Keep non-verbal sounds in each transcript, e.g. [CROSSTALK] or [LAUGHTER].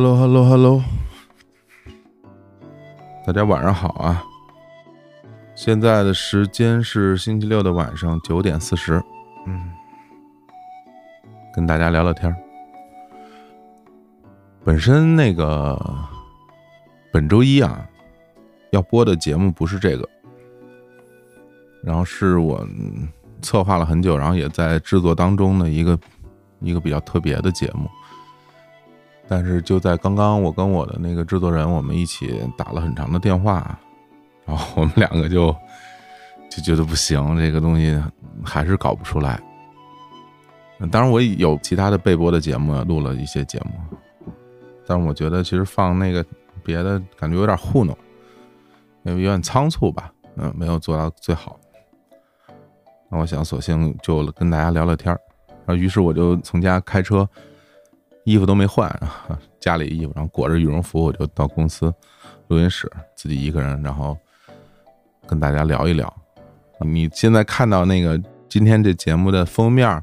Hello，Hello，Hello，大家晚上好啊！现在的时间是星期六的晚上九点四十，嗯，跟大家聊聊天儿。本身那个本周一啊要播的节目不是这个，然后是我策划了很久，然后也在制作当中的一个一个比较特别的节目。但是就在刚刚，我跟我的那个制作人，我们一起打了很长的电话，然后我们两个就就觉得不行，这个东西还是搞不出来。当然，我有其他的备播的节目，录了一些节目，但是我觉得其实放那个别的感觉有点糊弄，有有点仓促吧，嗯，没有做到最好。那我想索性就跟大家聊聊天儿，然后于是我就从家开车。衣服都没换，家里衣服，然后裹着羽绒服，我就到公司录音室，自己一个人，然后跟大家聊一聊。你现在看到那个今天这节目的封面，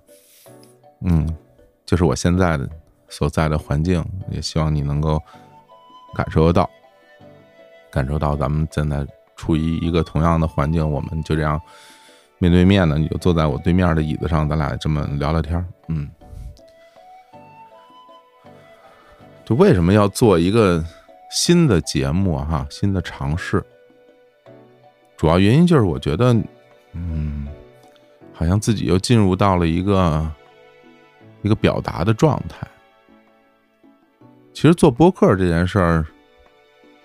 嗯，就是我现在的所在的环境，也希望你能够感受得到，感受到咱们现在处于一个同样的环境，我们就这样面对面的，你就坐在我对面的椅子上，咱俩这么聊聊天，嗯。就为什么要做一个新的节目哈，新的尝试？主要原因就是我觉得，嗯，好像自己又进入到了一个一个表达的状态。其实做播客这件事儿，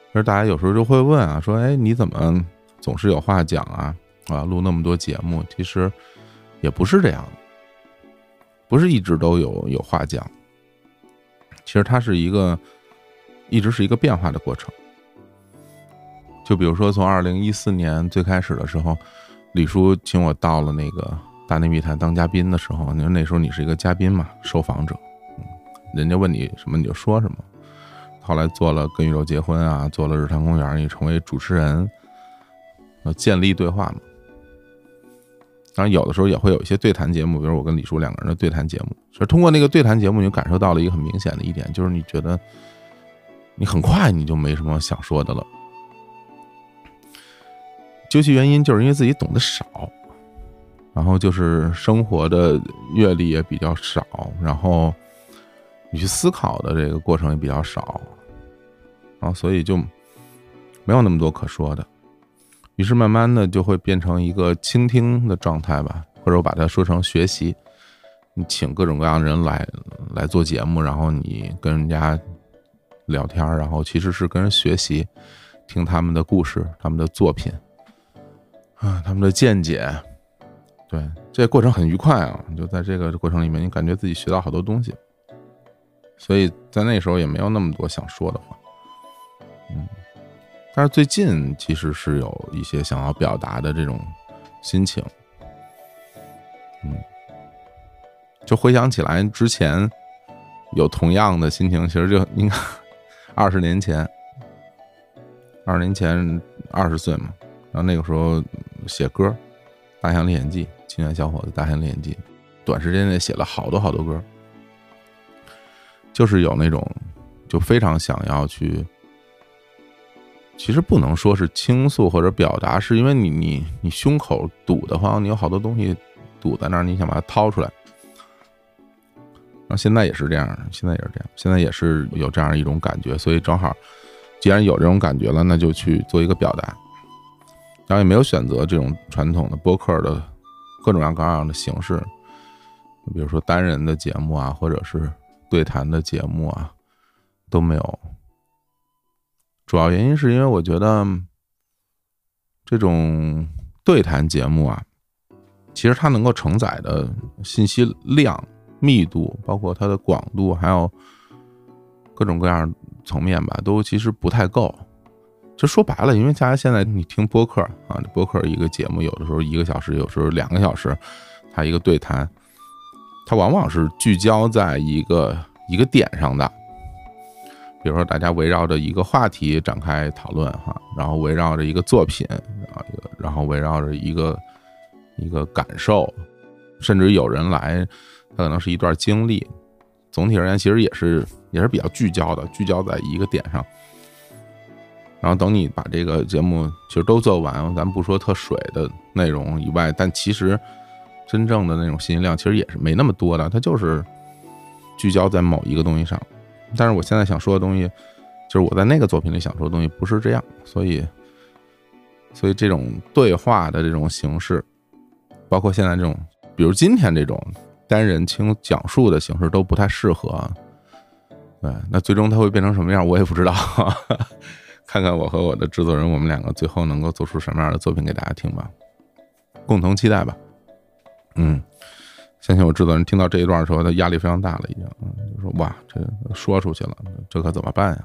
其实大家有时候就会问啊，说，哎，你怎么总是有话讲啊？啊，录那么多节目，其实也不是这样的，不是一直都有有话讲。其实它是一个，一直是一个变化的过程。就比如说，从二零一四年最开始的时候，李叔请我到了那个《大内密探》当嘉宾的时候，你说那时候你是一个嘉宾嘛，受访者，人家问你什么你就说什么。后来做了《跟宇宙结婚》啊，做了《日坛公园》，你成为主持人，呃，建立对话嘛。当然，有的时候也会有一些对谈节目，比如我跟李叔两个人的对谈节目。所以通过那个对谈节目，你就感受到了一个很明显的一点，就是你觉得你很快你就没什么想说的了。究其原因，就是因为自己懂得少，然后就是生活的阅历也比较少，然后你去思考的这个过程也比较少，然后所以就没有那么多可说的。于是慢慢的就会变成一个倾听的状态吧，或者我把它说成学习。你请各种各样的人来来做节目，然后你跟人家聊天，然后其实是跟人学习，听他们的故事、他们的作品啊，他们的见解。对，这过程很愉快啊！就在这个过程里面，你感觉自己学到好多东西。所以在那时候也没有那么多想说的话，嗯。但是最近其实是有一些想要表达的这种心情，嗯，就回想起来之前有同样的心情，其实就应该 [LAUGHS] 二十年前，二十年前二十岁嘛，然后那个时候写歌，《大象历险记》，青年小伙子，《大象历险记》，短时间内写了好多好多歌，就是有那种就非常想要去。其实不能说是倾诉或者表达，是因为你你你胸口堵得慌，你有好多东西堵在那儿，你想把它掏出来。那现在也是这样，现在也是这样，现在也是有这样一种感觉，所以正好，既然有这种感觉了，那就去做一个表达。然后也没有选择这种传统的播客的各种样各样的形式，比如说单人的节目啊，或者是对谈的节目啊，都没有。主要原因是因为我觉得，这种对谈节目啊，其实它能够承载的信息量、密度，包括它的广度，还有各种各样层面吧，都其实不太够。就说白了，因为大家现在你听播客啊，播客一个节目，有的时候一个小时，有时候两个小时，它一个对谈，它往往是聚焦在一个一个点上的。比如说，大家围绕着一个话题展开讨论哈，然后围绕着一个作品啊，然后围绕着一个一个感受，甚至有人来，他可能是一段经历，总体而言，其实也是也是比较聚焦的，聚焦在一个点上。然后等你把这个节目其实都做完，咱不说特水的内容以外，但其实真正的那种信息量其实也是没那么多的，它就是聚焦在某一个东西上。但是我现在想说的东西，就是我在那个作品里想说的东西不是这样，所以所以这种对话的这种形式，包括现在这种，比如今天这种单人轻讲述的形式都不太适合。对，那最终它会变成什么样，我也不知道。[LAUGHS] 看看我和我的制作人，我们两个最后能够做出什么样的作品给大家听吧，共同期待吧。嗯，相信我制作人听到这一段的时候，他压力非常大了，已经，就说哇，这说出去了，这可怎么办呀？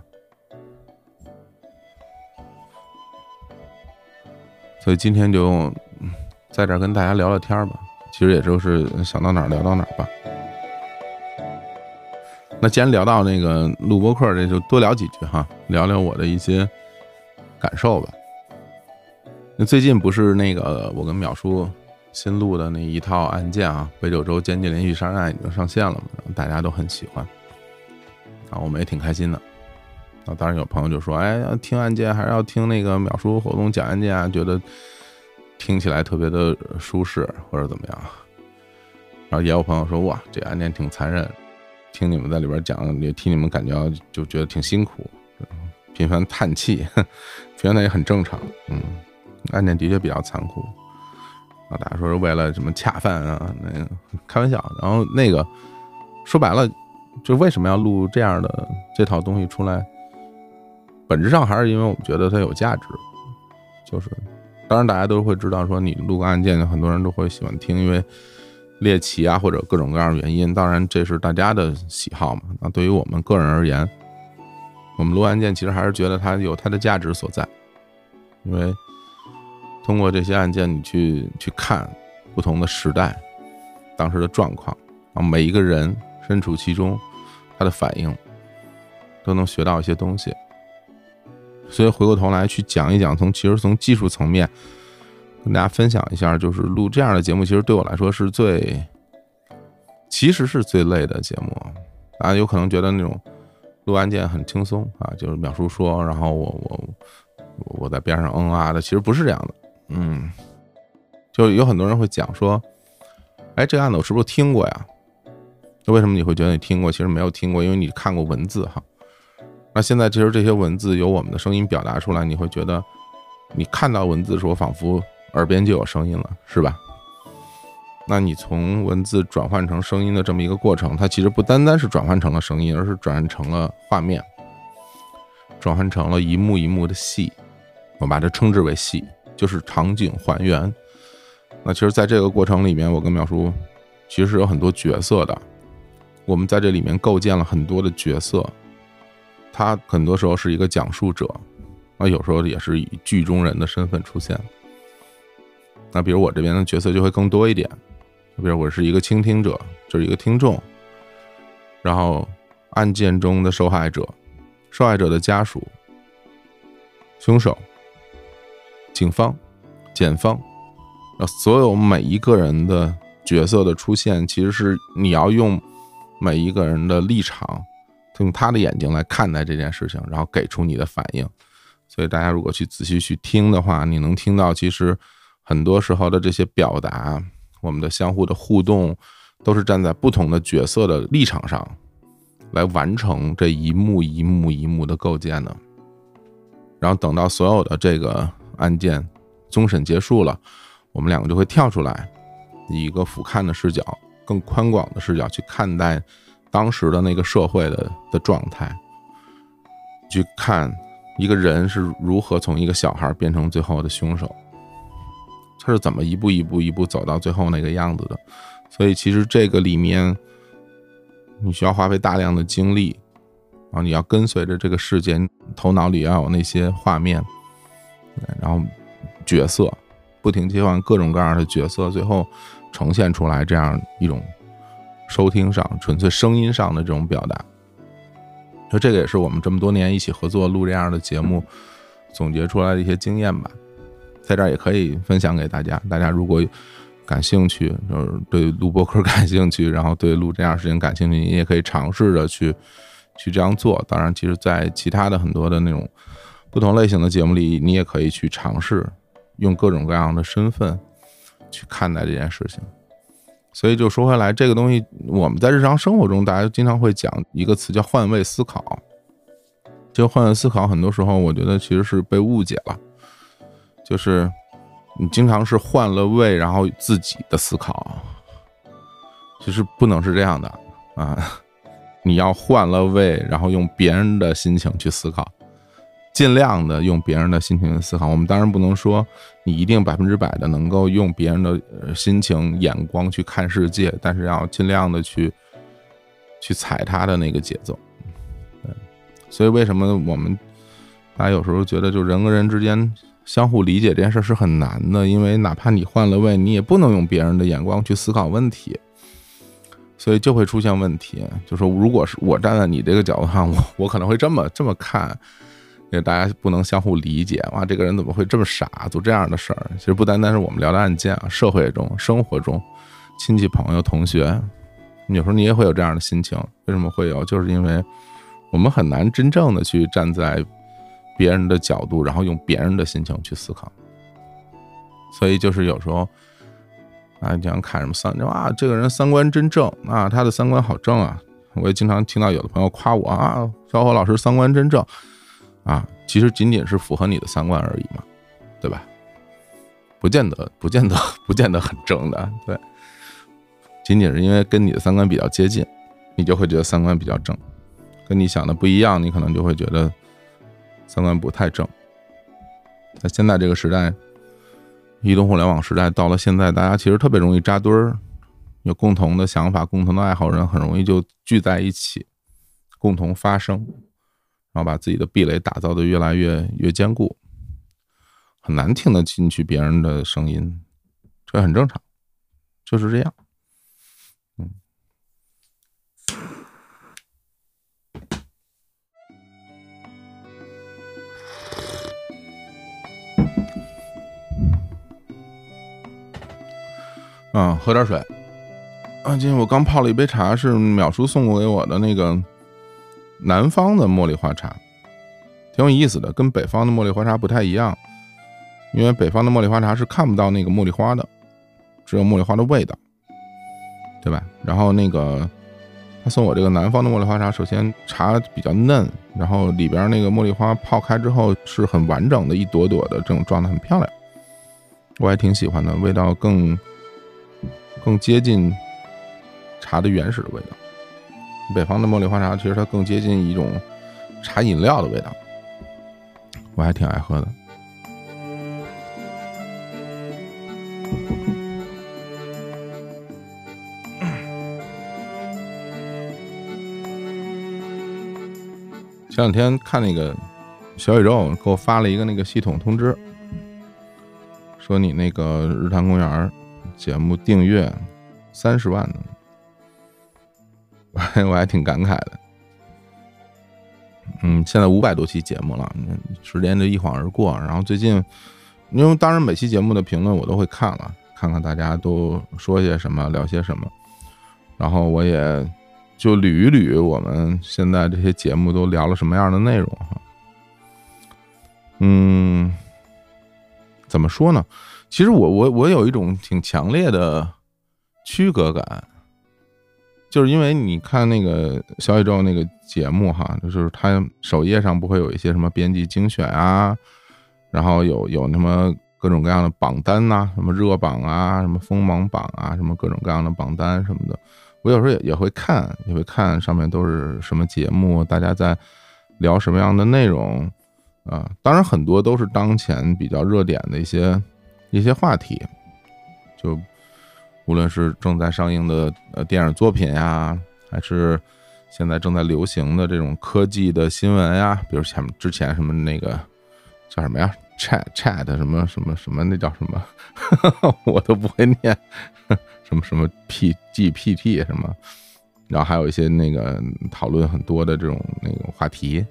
所以今天就在这跟大家聊聊天吧，其实也就是想到哪儿聊到哪儿吧。那既然聊到那个录播课，这就多聊几句哈，聊聊我的一些感受吧。那最近不是那个我跟淼叔新录的那一套案件啊，北九州监禁连续杀人案已经上线了嘛，大家都很喜欢，啊，我们也挺开心的。啊，当然有朋友就说，哎，听案件还是要听那个秒叔活动讲案件啊，觉得听起来特别的舒适或者怎么样。然后也有朋友说，哇，这案件挺残忍。听你们在里边讲，也听你们感觉就觉得挺辛苦，频繁叹气，[LAUGHS] 觉得也很正常。嗯，案件的确比较残酷大家说是为了什么恰饭啊？那个开玩笑。然后那个说白了，就为什么要录这样的这套东西出来？本质上还是因为我们觉得它有价值。就是，当然大家都会知道，说你录个案件，很多人都会喜欢听，因为。猎奇啊，或者各种各样的原因，当然这是大家的喜好嘛。那对于我们个人而言，我们录案件其实还是觉得它有它的价值所在，因为通过这些案件，你去去看不同的时代当时的状况啊，每一个人身处其中，他的反应都能学到一些东西。所以回过头来去讲一讲，从其实从技术层面。跟大家分享一下，就是录这样的节目，其实对我来说是最，其实是最累的节目。大家有可能觉得那种录案件很轻松啊，就是淼叔说，然后我我我在边上嗯啊的，其实不是这样的。嗯，就有很多人会讲说，哎，这个案子我是不是听过呀？那为什么你会觉得你听过？其实没有听过，因为你看过文字哈。那现在其实这些文字由我们的声音表达出来，你会觉得你看到文字的时候，仿佛。耳边就有声音了，是吧？那你从文字转换成声音的这么一个过程，它其实不单单是转换成了声音，而是转换成了画面，转换成了一幕一幕的戏。我把它称之为戏，就是场景还原。那其实，在这个过程里面，我跟淼叔其实是有很多角色的。我们在这里面构建了很多的角色，他很多时候是一个讲述者，那有时候也是以剧中人的身份出现。那比如我这边的角色就会更多一点，比如我是一个倾听者，就是一个听众，然后案件中的受害者、受害者的家属、凶手、警方、检方，那所有每一个人的角色的出现，其实是你要用每一个人的立场，用他的眼睛来看待这件事情，然后给出你的反应。所以大家如果去仔细去听的话，你能听到其实。很多时候的这些表达，我们的相互的互动，都是站在不同的角色的立场上，来完成这一幕一幕一幕的构建的。然后等到所有的这个案件终审结束了，我们两个就会跳出来，以一个俯瞰的视角、更宽广的视角去看待当时的那个社会的的状态，去看一个人是如何从一个小孩变成最后的凶手。他是怎么一步一步一步走到最后那个样子的？所以其实这个里面，你需要花费大量的精力，然后你要跟随着这个事件，头脑里要有那些画面，然后角色不停切换各种各样的角色，最后呈现出来这样一种收听上纯粹声音上的这种表达。就这个也是我们这么多年一起合作录这样的节目总结出来的一些经验吧。在这儿也可以分享给大家。大家如果感兴趣，就是对录播课 [LAUGHS] 感兴趣，然后对录这样事情感兴趣，你也可以尝试着去去这样做。当然，其实，在其他的很多的那种不同类型的节目里，你也可以去尝试用各种各样的身份去看待这件事情。所以，就说回来，这个东西我们在日常生活中，大家经常会讲一个词叫换位思考。就换位思考，很多时候我觉得其实是被误解了，就是。你经常是换了位，然后自己的思考，其实不能是这样的啊！你要换了位，然后用别人的心情去思考，尽量的用别人的心情去思考。我们当然不能说你一定百分之百的能够用别人的心情眼光去看世界，但是要尽量的去去踩他的那个节奏。所以为什么我们大家有时候觉得，就人跟人之间？相互理解这件事是很难的，因为哪怕你换了位，你也不能用别人的眼光去思考问题，所以就会出现问题。就说如果是我站在你这个角度上，我我可能会这么这么看，也大家不能相互理解。哇，这个人怎么会这么傻，做这样的事儿？其实不单单是我们聊的案件啊，社会中、生活中，亲戚、朋友、同学，有时候你也会有这样的心情。为什么会有？就是因为我们很难真正的去站在。别人的角度，然后用别人的心情去思考，所以就是有时候啊，经常看什么三，啊，这个人三观真正啊，他的三观好正啊。我也经常听到有的朋友夸我啊，小伙老师三观真正啊，其实仅仅是符合你的三观而已嘛，对吧？不见得，不见得，[LAUGHS] 不见得很正的，对，仅仅是因为跟你的三观比较接近，你就会觉得三观比较正，跟你想的不一样，你可能就会觉得。三观不太正，在现在这个时代，移动互联网时代到了现在，大家其实特别容易扎堆儿，有共同的想法、共同的爱好，人很容易就聚在一起，共同发声，然后把自己的壁垒打造的越来越越坚固，很难听得进去别人的声音，这很正常，就是这样。嗯，喝点水。啊，今天我刚泡了一杯茶，是淼叔送给我的那个南方的茉莉花茶，挺有意思的，跟北方的茉莉花茶不太一样。因为北方的茉莉花茶是看不到那个茉莉花的，只有茉莉花的味道，对吧？然后那个他送我这个南方的茉莉花茶，首先茶比较嫩，然后里边那个茉莉花泡开之后是很完整的一朵朵的这种状态，很漂亮，我还挺喜欢的，味道更。更接近茶的原始的味道。北方的茉莉花茶其实它更接近一种茶饮料的味道，我还挺爱喝的。前两天看那个小宇宙给我发了一个那个系统通知，说你那个日坛公园。节目订阅三十万呢，我还我还挺感慨的。嗯，现在五百多期节目了，时间就一晃而过。然后最近，因为当然每期节目的评论我都会看了，看看大家都说些什么，聊些什么。然后我也就捋一捋我们现在这些节目都聊了什么样的内容哈。嗯，怎么说呢？其实我我我有一种挺强烈的区隔感，就是因为你看那个小宇宙那个节目哈，就是它首页上不会有一些什么编辑精选啊，然后有有什么各种各样的榜单呐，什么热榜啊，什么锋芒榜啊，什么各种各样的榜单什么的，我有时候也也会看，也会看上面都是什么节目，大家在聊什么样的内容啊，当然很多都是当前比较热点的一些。一些话题，就无论是正在上映的呃电影作品呀，还是现在正在流行的这种科技的新闻呀，比如前之前什么那个叫什么呀，chat chat 什么什么什么那叫什么，[LAUGHS] 我都不会念，什么什么 p g p t 什么，然后还有一些那个讨论很多的这种那种话题，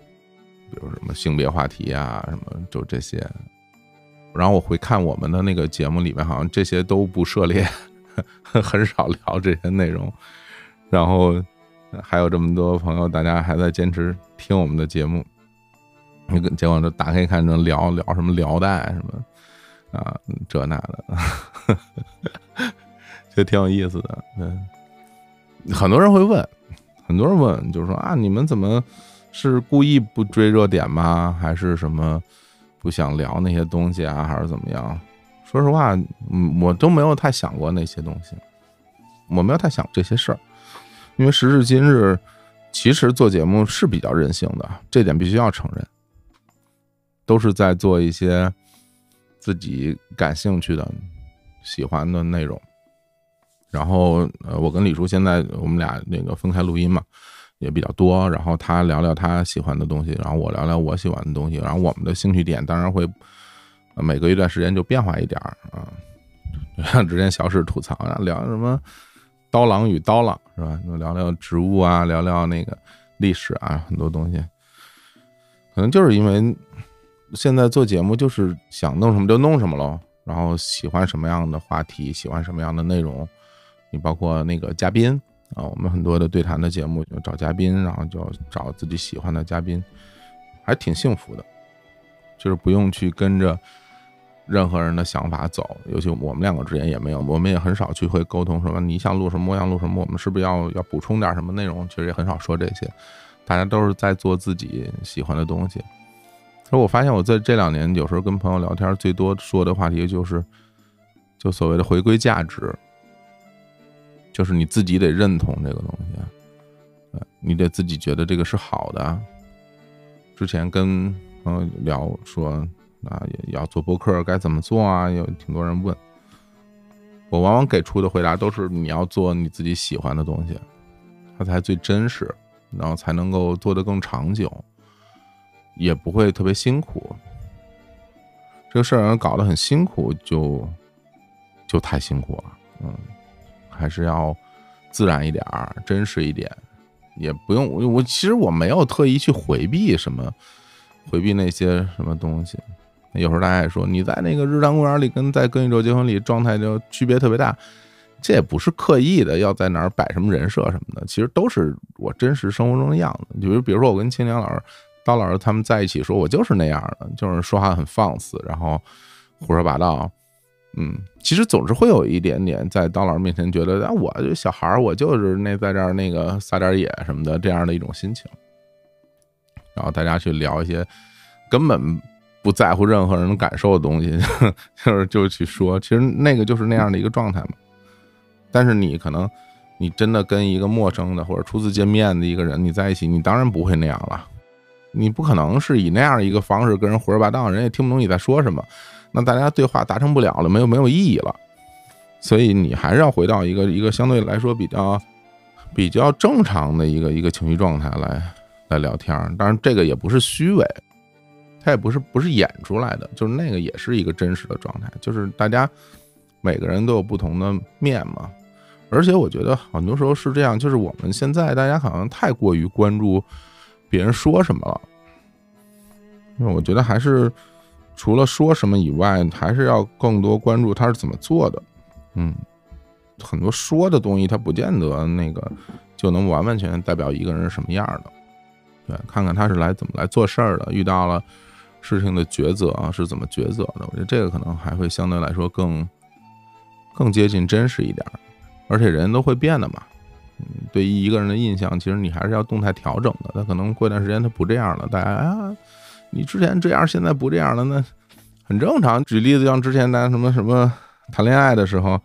比如什么性别话题呀，什么就这些。然后我回看我们的那个节目里面，好像这些都不涉猎，[LAUGHS] 很少聊这些内容。然后还有这么多朋友，大家还在坚持听我们的节目。那个结果就打开一看，能聊聊什么辽代什么啊这那的，[LAUGHS] 就挺有意思的。嗯，很多人会问，很多人问，就是说啊，你们怎么是故意不追热点吗？还是什么不想聊那些东西啊？还是怎么样？说实话，嗯，我都没有太想过那些东西，我没有太想这些事儿。因为时至今日，其实做节目是比较任性的，这点必须要承认。都是在做一些自己感兴趣的、喜欢的内容。然后，呃，我跟李叔现在我们俩那个分开录音嘛，也比较多。然后他聊聊他喜欢的东西，然后我聊聊我喜欢的东西。然后我们的兴趣点当然会每隔一段时间就变化一点儿啊。[LAUGHS] 像之前小史吐槽啊，聊什么。刀郎与刀郎是吧？聊聊植物啊，聊聊那个历史啊，很多东西。可能就是因为现在做节目，就是想弄什么就弄什么喽。然后喜欢什么样的话题，喜欢什么样的内容，你包括那个嘉宾啊，我们很多的对谈的节目就找嘉宾，然后就找自己喜欢的嘉宾，还挺幸福的，就是不用去跟着。任何人的想法走，尤其我们两个之间也没有，我们也很少去会沟通，什么你想录什么，我想录什么，我们是不是要要补充点什么内容？其实也很少说这些，大家都是在做自己喜欢的东西。所以我发现我在这两年有时候跟朋友聊天，最多说的话题就是，就所谓的回归价值，就是你自己得认同这个东西，你得自己觉得这个是好的。之前跟朋友聊说。啊，也要做博客该怎么做啊？有挺多人问，我往往给出的回答都是你要做你自己喜欢的东西，它才最真实，然后才能够做得更长久，也不会特别辛苦。这个事儿搞得很辛苦，就就太辛苦了。嗯，还是要自然一点儿，真实一点，也不用我我其实我没有特意去回避什么，回避那些什么东西。有时候大家也说，你在那个日坛公园里跟在《跟宇宙结婚》里状态就区别特别大，这也不是刻意的要在哪儿摆什么人设什么的，其实都是我真实生活中的样子。就比如说我跟青年老师、刀老师他们在一起，说我就是那样的，就是说话很放肆，然后胡说八道。嗯，其实总是会有一点点在刀老师面前觉得，啊，我就小孩儿，我就是那在这儿那个撒点野什么的这样的一种心情。然后大家去聊一些根本。不在乎任何人感受的东西，[LAUGHS] 就是就是去说，其实那个就是那样的一个状态嘛。但是你可能，你真的跟一个陌生的或者初次见面的一个人你在一起，你当然不会那样了。你不可能是以那样一个方式跟人胡说八道，人也听不懂你在说什么，那大家对话达成不了了，没有没有意义了。所以你还是要回到一个一个相对来说比较比较正常的一个一个情绪状态来来聊天。当然，这个也不是虚伪。他也不是不是演出来的，就是那个也是一个真实的状态，就是大家每个人都有不同的面嘛。而且我觉得很多时候是这样，就是我们现在大家好像太过于关注别人说什么了。那我觉得还是除了说什么以外，还是要更多关注他是怎么做的。嗯，很多说的东西，他不见得那个就能完完全全代表一个人是什么样的。对，看看他是来怎么来做事儿的，遇到了。事情的抉择啊是怎么抉择的？我觉得这个可能还会相对来说更更接近真实一点，而且人都会变的嘛。嗯，对于一个人的印象，其实你还是要动态调整的。他可能过一段时间他不这样了，大家啊，你之前这样，现在不这样了，那很正常。举例子，像之前咱什么什么谈恋爱的时候，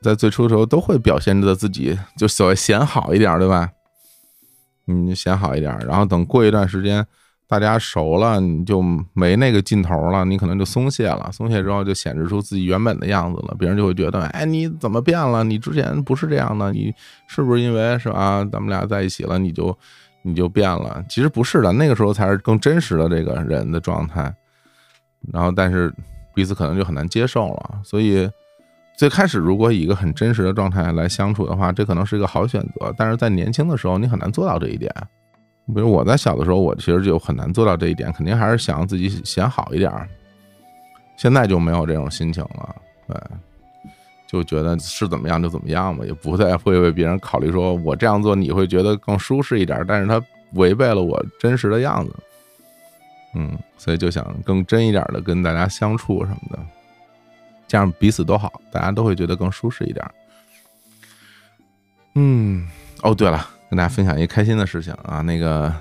在最初的时候都会表现着自己就所谓显好一点，对吧？嗯显好一点，然后等过一段时间。大家熟了，你就没那个劲头了，你可能就松懈了。松懈之后，就显示出自己原本的样子了。别人就会觉得，哎，你怎么变了？你之前不是这样的，你是不是因为是吧？咱们俩在一起了，你就你就变了？其实不是的，那个时候才是更真实的这个人的状态。然后，但是彼此可能就很难接受了。所以，最开始如果以一个很真实的状态来相处的话，这可能是一个好选择。但是在年轻的时候，你很难做到这一点。比如我在小的时候，我其实就很难做到这一点，肯定还是想自己显好一点，现在就没有这种心情了，对，就觉得是怎么样就怎么样吧，也不再会为别人考虑，说我这样做你会觉得更舒适一点，但是它违背了我真实的样子，嗯，所以就想更真一点的跟大家相处什么的，这样彼此都好，大家都会觉得更舒适一点。嗯，哦，对了，跟大家分享一个开心的事情啊，那个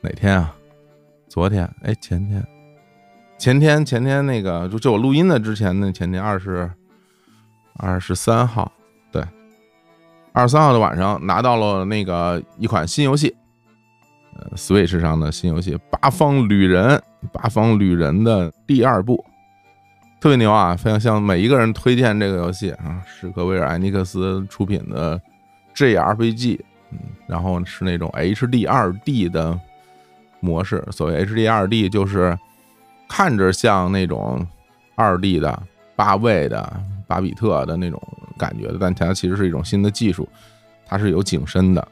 哪天啊？昨天？哎，前天？前天？前天那个就就我录音的之前那前天二十二十三号，对，二十三号的晚上拿到了那个一款新游戏，呃，Switch 上的新游戏《八方旅人》，《八方旅人》的第二部，特别牛啊！非常向每一个人推荐这个游戏啊，史克威尔艾尼克斯出品的。JRPG，嗯，然后是那种 HD 二 D 的模式。所谓 HD 二 D，就是看着像那种二 D 的八位的八比特的那种感觉的，但它其实是一种新的技术，它是有景深的，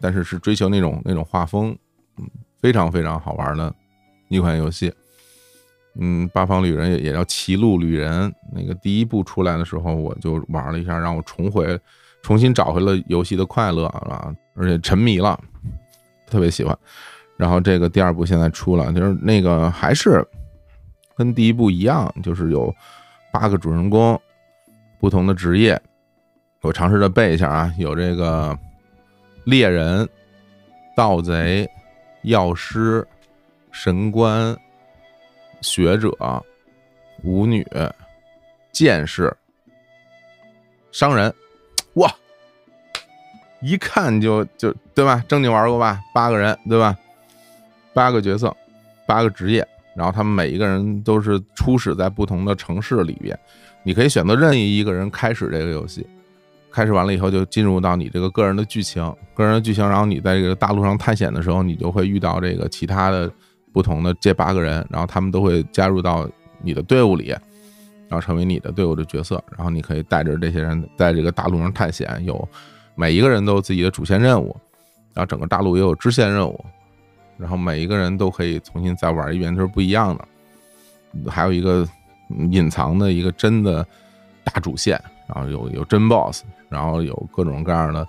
但是是追求那种那种画风，嗯，非常非常好玩的一款游戏。嗯，八方旅人也也叫歧路旅人。那个第一部出来的时候，我就玩了一下，让我重回。重新找回了游戏的快乐啊，而且沉迷了，特别喜欢。然后这个第二部现在出了，就是那个还是跟第一部一样，就是有八个主人公，不同的职业。我尝试着背一下啊，有这个猎人、盗贼、药师、神官、学者、舞女、剑士、商人。一看就就对吧？正经玩过吧？八个人对吧？八个角色，八个职业，然后他们每一个人都是初始在不同的城市里边。你可以选择任意一个人开始这个游戏，开始完了以后就进入到你这个个人的剧情，个人的剧情。然后你在这个大陆上探险的时候，你就会遇到这个其他的不同的这八个人，然后他们都会加入到你的队伍里。然后成为你的队伍的角色，然后你可以带着这些人在这个大陆上探险，有每一个人都有自己的主线任务，然后整个大陆也有支线任务，然后每一个人都可以重新再玩一遍，都是不一样的。还有一个隐藏的一个真的大主线，然后有有真 BOSS，然后有各种各样的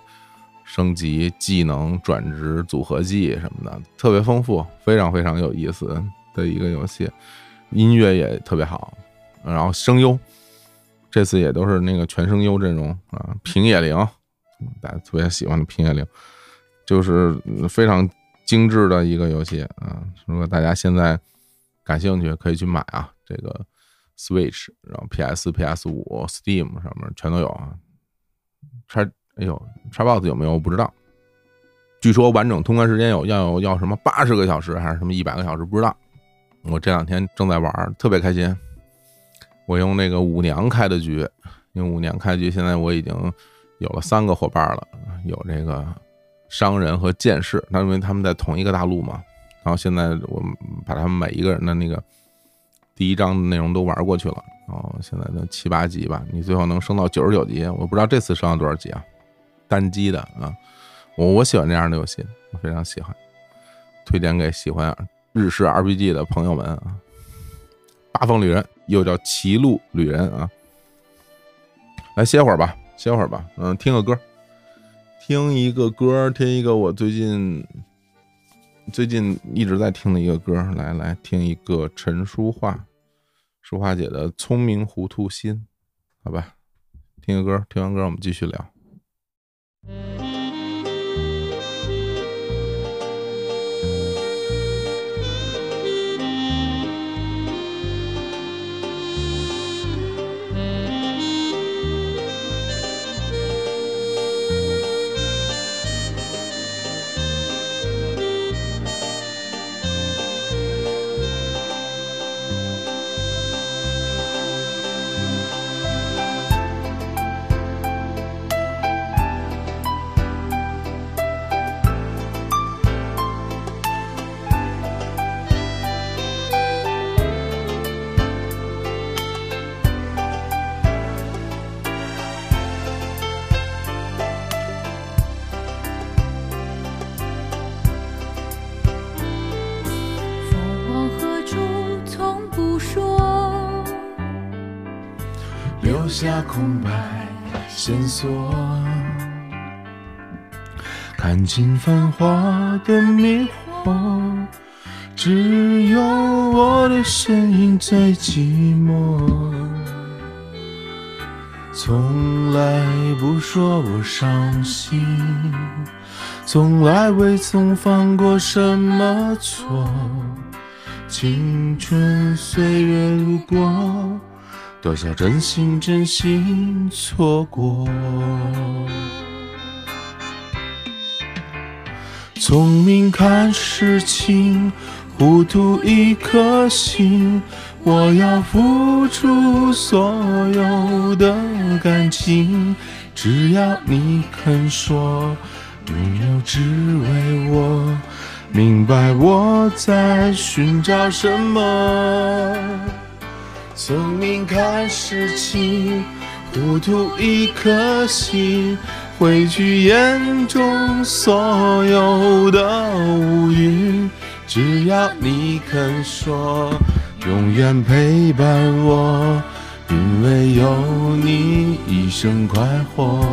升级技能、转职、组合技什么的，特别丰富，非常非常有意思的一个游戏，音乐也特别好。然后声优，这次也都是那个全声优阵容啊，平野绫，大家特别喜欢的平野绫，就是非常精致的一个游戏啊。如果大家现在感兴趣，可以去买啊，这个 Switch，然后 PS、PS 五、Steam 上面全都有啊。叉，哎呦，叉 box 有没有？我不知道。据说完整通关时间有要有要什么八十个小时还是什么一百个小时，不知道。我这两天正在玩，特别开心。我用那个舞娘开的局，用舞娘开局，现在我已经有了三个伙伴了，有这个商人和剑士，那因为他们在同一个大陆嘛。然后现在我把他们每一个人的那个第一章的内容都玩过去了，然后现在都七八级吧，你最后能升到九十九级，我不知道这次升到多少级啊？单机的啊，我我喜欢这样的游戏，我非常喜欢，推荐给喜欢日式 RPG 的朋友们啊。八方旅人。又叫歧路旅人啊，来歇会儿吧，歇会儿吧，嗯，听个歌，听一个歌，听一个我最近最近一直在听的一个歌，来来听一个陈淑桦，淑桦姐的《聪明糊涂心》，好吧，听个歌，听完歌我们继续聊。留下空白线索，看尽繁华的迷惑，只有我的身影最寂寞。从来不说我伤心，从来未曾犯过什么错。青春岁月如过，多少真心真心错过。聪明看事情，糊涂一颗心。我要付出所有的感情，只要你肯说，拥有只为我。明白我在寻找什么，聪明看事情，糊涂一颗心，汇聚眼中所有的乌云。只要你肯说，永远陪伴我，因为有你，一生快活。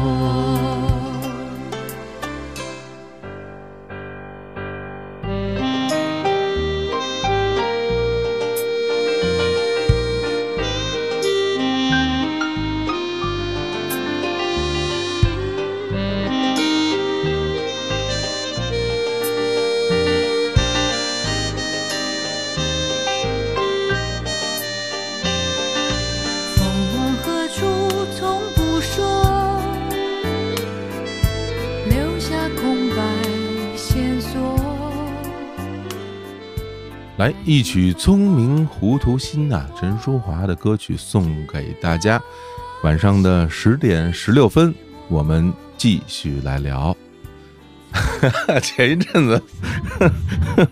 一曲《聪明糊涂心》呐，陈淑华的歌曲送给大家。晚上的十点十六分，我们继续来聊。[LAUGHS] 前一阵子，[LAUGHS]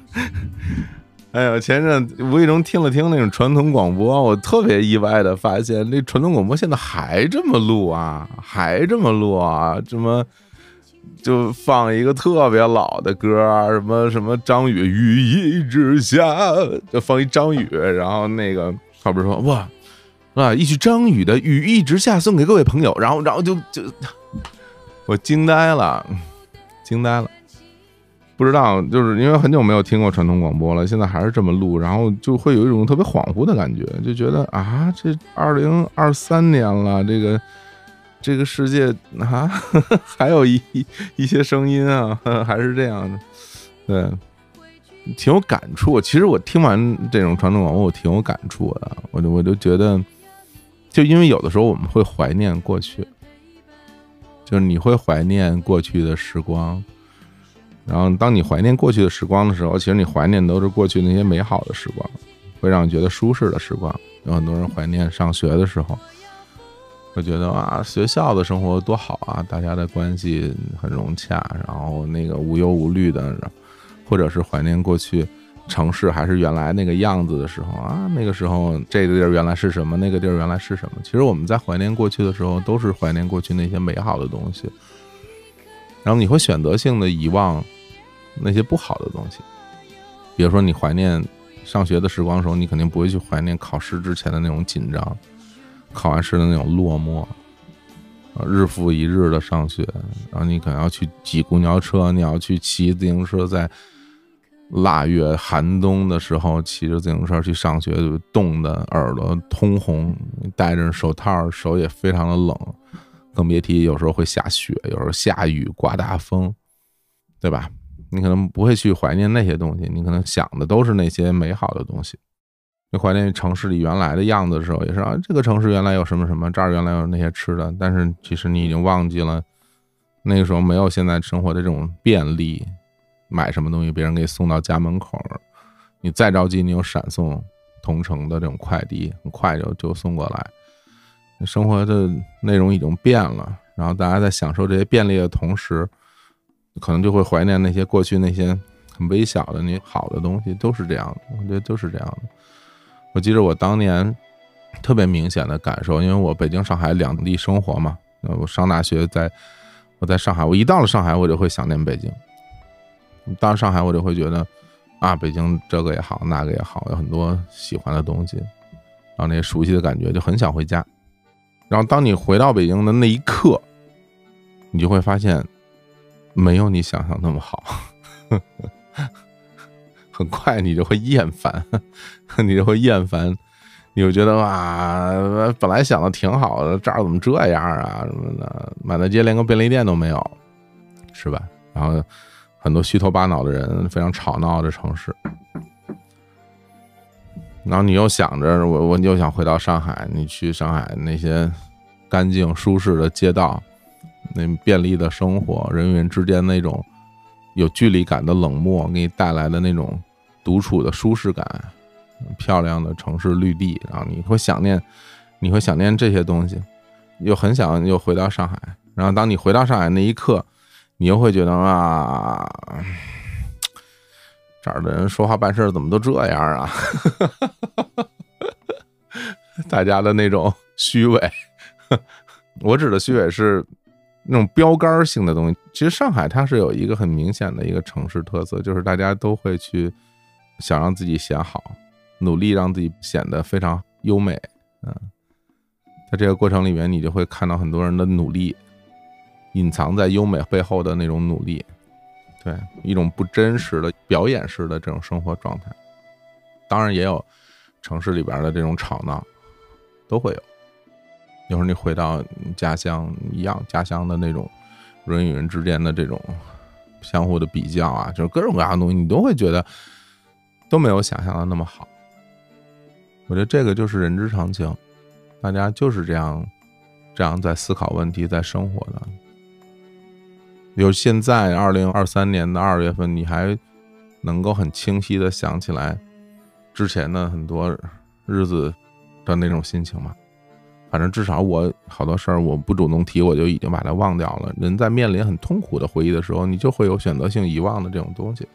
哎呦，前阵无意中听了听那种传统广播，我特别意外的发现，那传统广播现在还这么录啊，还这么录啊，这么。就放一个特别老的歌，什么什么张宇雨一直下，就放一张宇，然后那个后边说哇啊，一曲张宇的雨一直下送给各位朋友，然后然后就就我惊呆了，惊呆了，不知道就是因为很久没有听过传统广播了，现在还是这么录，然后就会有一种特别恍惚的感觉，就觉得啊，这二零二三年了，这个。这个世界 [LAUGHS] 啊，还有一一些声音啊，[LAUGHS] 还是这样的，对，挺有感触。其实我听完这种传统广播，我挺有感触的。我就我就觉得，就因为有的时候我们会怀念过去，就是你会怀念过去的时光。然后当你怀念过去的时光的时候，其实你怀念都是过去那些美好的时光，会让你觉得舒适的时光。有很多人怀念上学的时候。我觉得啊，学校的生活多好啊，大家的关系很融洽，然后那个无忧无虑的，或者是怀念过去城市还是原来那个样子的时候啊，那个时候这个地儿原来是什么，那个地儿原来是什么。其实我们在怀念过去的时候，都是怀念过去那些美好的东西。然后你会选择性的遗忘那些不好的东西，比如说你怀念上学的时光的时候，你肯定不会去怀念考试之前的那种紧张。考完试的那种落寞，日复一日的上学，然后你可能要去挤公交车，你要去骑自行车，在腊月寒冬的时候骑着自行车去上学，就冻得耳朵通红，戴着手套，手也非常的冷，更别提有时候会下雪，有时候下雨，刮大风，对吧？你可能不会去怀念那些东西，你可能想的都是那些美好的东西。怀念城市里原来的样子的时候，也是啊，这个城市原来有什么什么，这儿原来有那些吃的，但是其实你已经忘记了，那个时候没有现在生活的这种便利，买什么东西别人给送到家门口，你再着急，你有闪送同城的这种快递，很快就就送过来。生活的内容已经变了，然后大家在享受这些便利的同时，可能就会怀念那些过去那些很微小的那好的东西，都是这样的，我觉得都是这样的。我记得我当年特别明显的感受，因为我北京、上海两地生活嘛。我上大学在，我在上海，我一到了上海，我就会想念北京。到了上海，我就会觉得啊，北京这个也好，那个也好，有很多喜欢的东西，然后那些熟悉的感觉，就很想回家。然后当你回到北京的那一刻，你就会发现没有你想象那么好。很快你就会厌烦，[LAUGHS] 你就会厌烦，你就觉得哇，本来想的挺好的，这儿怎么这样啊什么的，满大街连个便利店都没有，是吧？然后很多虚头巴脑的人，非常吵闹的城市。然后你又想着我，我又想回到上海，你去上海那些干净舒适的街道，那便利的生活，人与人之间那种有距离感的冷漠，给你带来的那种。独处的舒适感，漂亮的城市绿地，然后你会想念，你会想念这些东西，又很想又回到上海。然后当你回到上海那一刻，你又会觉得啊，这儿的人说话办事怎么都这样啊？[LAUGHS] 大家的那种虚伪，[LAUGHS] 我指的虚伪是那种标杆性的东西。其实上海它是有一个很明显的一个城市特色，就是大家都会去。想让自己显好，努力让自己显得非常优美，嗯，在这个过程里面，你就会看到很多人的努力，隐藏在优美背后的那种努力，对，一种不真实的表演式的这种生活状态。当然也有城市里边的这种吵闹，都会有。有时候你回到家乡一样，家乡的那种人与人之间的这种相互的比较啊，就是各种各样的东西，你都会觉得。都没有想象的那么好，我觉得这个就是人之常情，大家就是这样，这样在思考问题，在生活的。有现在二零二三年的二月份，你还能够很清晰的想起来之前的很多日子的那种心情吗？反正至少我好多事儿我不主动提，我就已经把它忘掉了。人在面临很痛苦的回忆的时候，你就会有选择性遗忘的这种东西。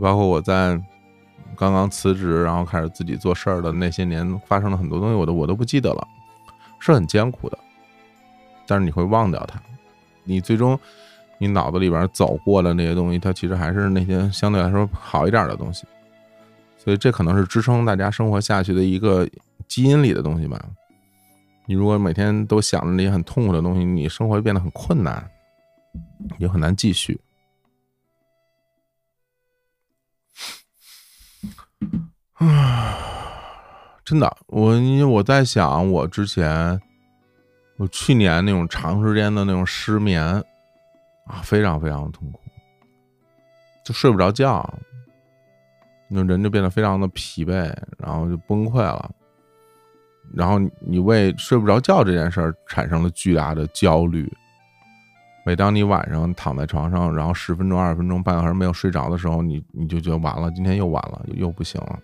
包括我在刚刚辞职，然后开始自己做事儿的那些年，发生了很多东西，我都我都不记得了，是很艰苦的。但是你会忘掉它，你最终你脑子里边走过的那些东西，它其实还是那些相对来说好一点的东西。所以这可能是支撑大家生活下去的一个基因里的东西吧。你如果每天都想着那些很痛苦的东西，你生活会变得很困难，也很难继续。啊，[SIGHS] 真的，我因为我在想，我之前，我去年那种长时间的那种失眠啊，非常非常的痛苦，就睡不着觉，那人就变得非常的疲惫，然后就崩溃了，然后你为睡不着觉这件事儿产生了巨大的焦虑。每当你晚上躺在床上，然后十分钟、二十分钟、半个小时没有睡着的时候，你你就觉得完了，今天又完了，又不行了。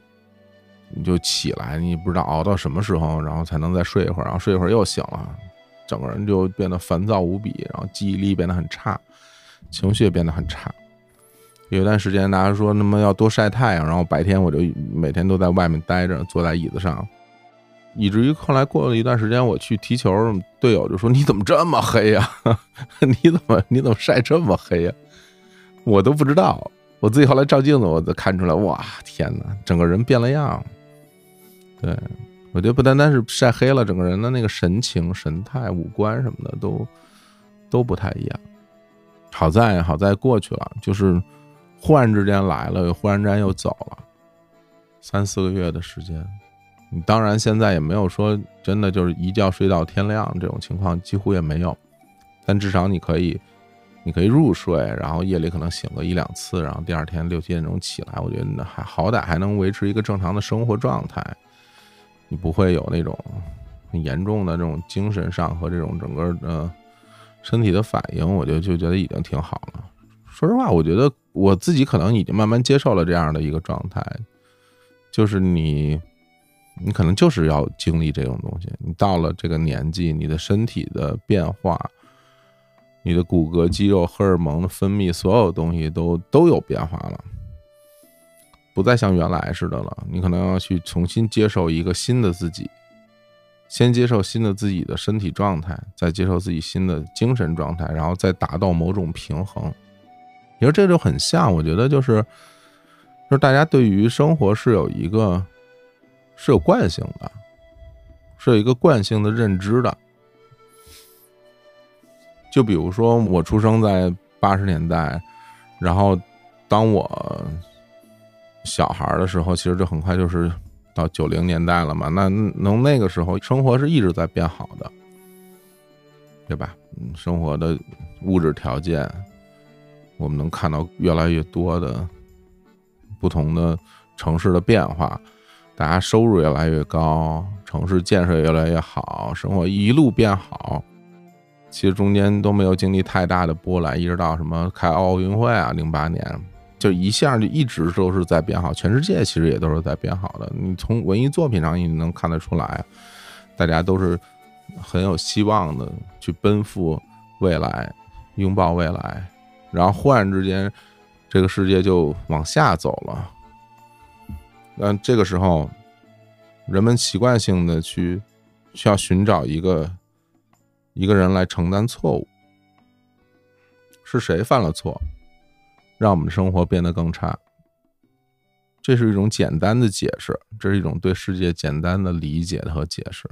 你就起来，你不知道熬到什么时候，然后才能再睡一会儿，然后睡一会儿又醒了，整个人就变得烦躁无比，然后记忆力变得很差，情绪也变得很差。有一段时间，大家说那么要多晒太阳，然后白天我就每天都在外面待着，坐在椅子上，以至于后来过了一段时间，我去踢球，队友就说：“你怎么这么黑呀？[LAUGHS] 你怎么你怎么晒这么黑呀？”我都不知道，我自己后来照镜子，我都看出来，哇，天哪，整个人变了样。对，我觉得不单单是晒黑了，整个人的那个神情、神态、五官什么的都都不太一样。好在好在过去了，就是忽然之间来了，忽然之间又走了，三四个月的时间。你当然现在也没有说真的就是一觉睡到天亮这种情况，几乎也没有。但至少你可以，你可以入睡，然后夜里可能醒个一两次，然后第二天六七点钟起来，我觉得还好歹还能维持一个正常的生活状态。你不会有那种很严重的这种精神上和这种整个的身体的反应，我就就觉得已经挺好了。说实话，我觉得我自己可能已经慢慢接受了这样的一个状态，就是你，你可能就是要经历这种东西。你到了这个年纪，你的身体的变化，你的骨骼、肌肉、荷尔蒙的分泌，所有东西都都有变化了。不再像原来似的了，你可能要去重新接受一个新的自己，先接受新的自己的身体状态，再接受自己新的精神状态，然后再达到某种平衡。你说这就很像，我觉得就是，就是大家对于生活是有一个是有惯性的，是有一个惯性的认知的。就比如说，我出生在八十年代，然后当我小孩的时候，其实就很快就是到九零年代了嘛。那能那个时候生活是一直在变好的，对吧？生活的物质条件，我们能看到越来越多的不同的城市的变化，大家收入越来越高，城市建设越来越好，生活一路变好。其实中间都没有经历太大的波澜，一直到什么开奥运会啊，零八年就一下就一直都是在变好，全世界其实也都是在变好的。你从文艺作品上你能看得出来，大家都是很有希望的去奔赴未来，拥抱未来。然后忽然之间，这个世界就往下走了。那这个时候，人们习惯性的去需要寻找一个。一个人来承担错误，是谁犯了错，让我们的生活变得更差？这是一种简单的解释，这是一种对世界简单的理解和解释。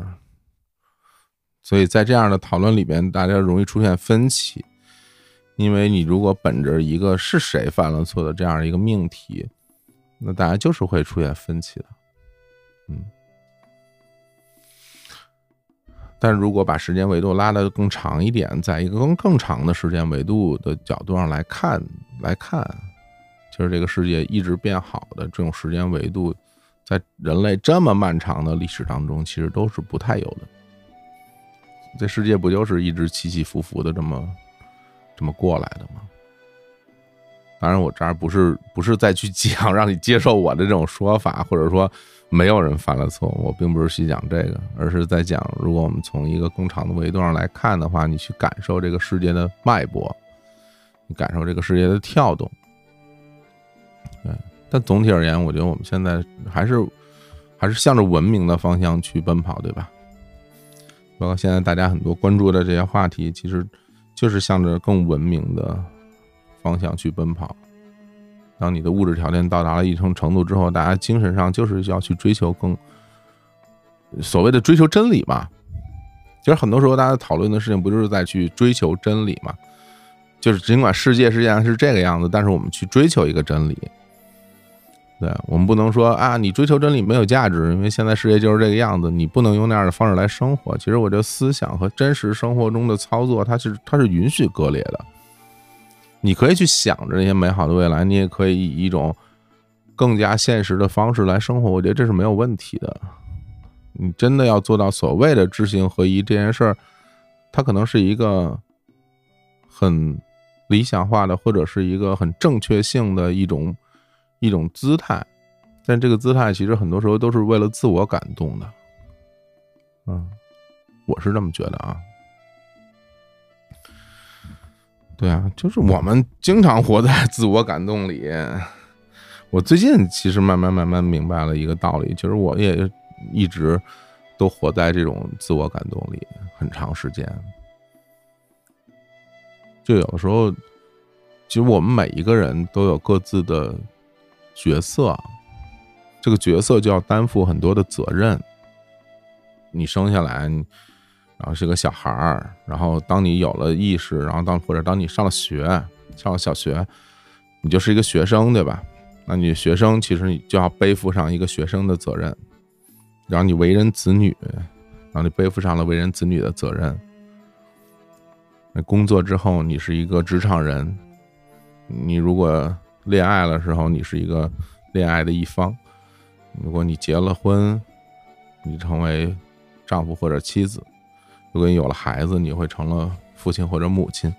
所以在这样的讨论里边，大家容易出现分歧，因为你如果本着一个是谁犯了错的这样一个命题，那大家就是会出现分歧的，嗯。但如果把时间维度拉得更长一点，在一个更更长的时间维度的角度上来看，来看，就是这个世界一直变好的这种时间维度，在人类这么漫长的历史当中，其实都是不太有的。这世界不就是一直起起伏伏的这么这么过来的吗？当然，我这儿不是不是再去讲让你接受我的这种说法，或者说。没有人犯了错，我并不是去讲这个，而是在讲，如果我们从一个更长的维度上来看的话，你去感受这个世界的脉搏，你感受这个世界的跳动。对，但总体而言，我觉得我们现在还是还是向着文明的方向去奔跑，对吧？包括现在大家很多关注的这些话题，其实就是向着更文明的方向去奔跑。当你的物质条件到达了一定程度之后，大家精神上就是要去追求更所谓的追求真理嘛。其实很多时候大家讨论的事情不就是在去追求真理嘛？就是尽管世界实际上是这个样子，但是我们去追求一个真理。对我们不能说啊，你追求真理没有价值，因为现在世界就是这个样子，你不能用那样的方式来生活。其实我觉得思想和真实生活中的操作，它是它是允许割裂的。你可以去想着那些美好的未来，你也可以以一种更加现实的方式来生活。我觉得这是没有问题的。你真的要做到所谓的知行合一这件事儿，它可能是一个很理想化的，或者是一个很正确性的一种一种姿态。但这个姿态其实很多时候都是为了自我感动的。嗯，我是这么觉得啊。对啊，就是我们经常活在自我感动里。我最近其实慢慢慢慢明白了一个道理，就是我也一直都活在这种自我感动里很长时间。就有的时候，其实我们每一个人都有各自的角色，这个角色就要担负很多的责任。你生下来。然后是个小孩儿，然后当你有了意识，然后当或者当你上了学，上了小学，你就是一个学生，对吧？那你学生其实你就要背负上一个学生的责任，然后你为人子女，然后你背负上了为人子女的责任。那工作之后，你是一个职场人，你如果恋爱的时候，你是一个恋爱的一方；如果你结了婚，你成为丈夫或者妻子。如果你有了孩子，你会成了父亲或者母亲。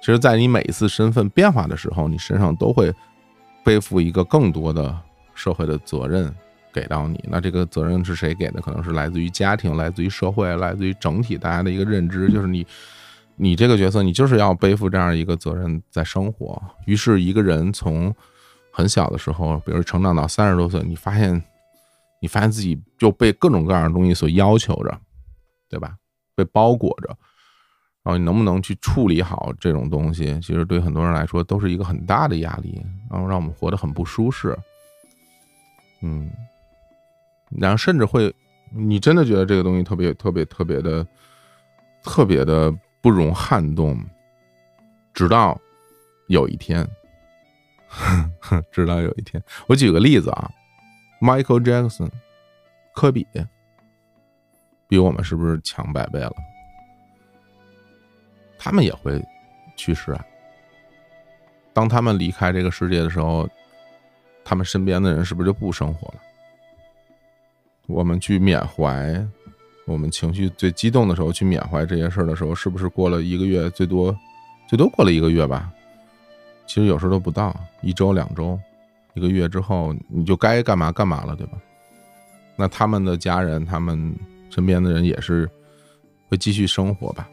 其实，在你每一次身份变化的时候，你身上都会背负一个更多的社会的责任给到你。那这个责任是谁给的？可能是来自于家庭，来自于社会，来自于整体大家的一个认知，就是你，你这个角色，你就是要背负这样一个责任在生活。于是，一个人从很小的时候，比如成长到三十多岁，你发现，你发现自己就被各种各样的东西所要求着，对吧？被包裹着，然后你能不能去处理好这种东西？其实对很多人来说都是一个很大的压力，然后让我们活得很不舒适。嗯，然后甚至会你真的觉得这个东西特别特别特别的特别的不容撼动，直到有一天，[LAUGHS] 直到有一天，我举个例子啊，Michael Jackson，科比，比我们是不是强百倍了？他们也会去世啊。当他们离开这个世界的时候，他们身边的人是不是就不生活了？我们去缅怀，我们情绪最激动的时候去缅怀这些事儿的时候，是不是过了一个月，最多最多过了一个月吧？其实有时候都不到一周、两周、一个月之后，你就该干嘛干嘛了，对吧？那他们的家人，他们身边的人也是会继续生活吧？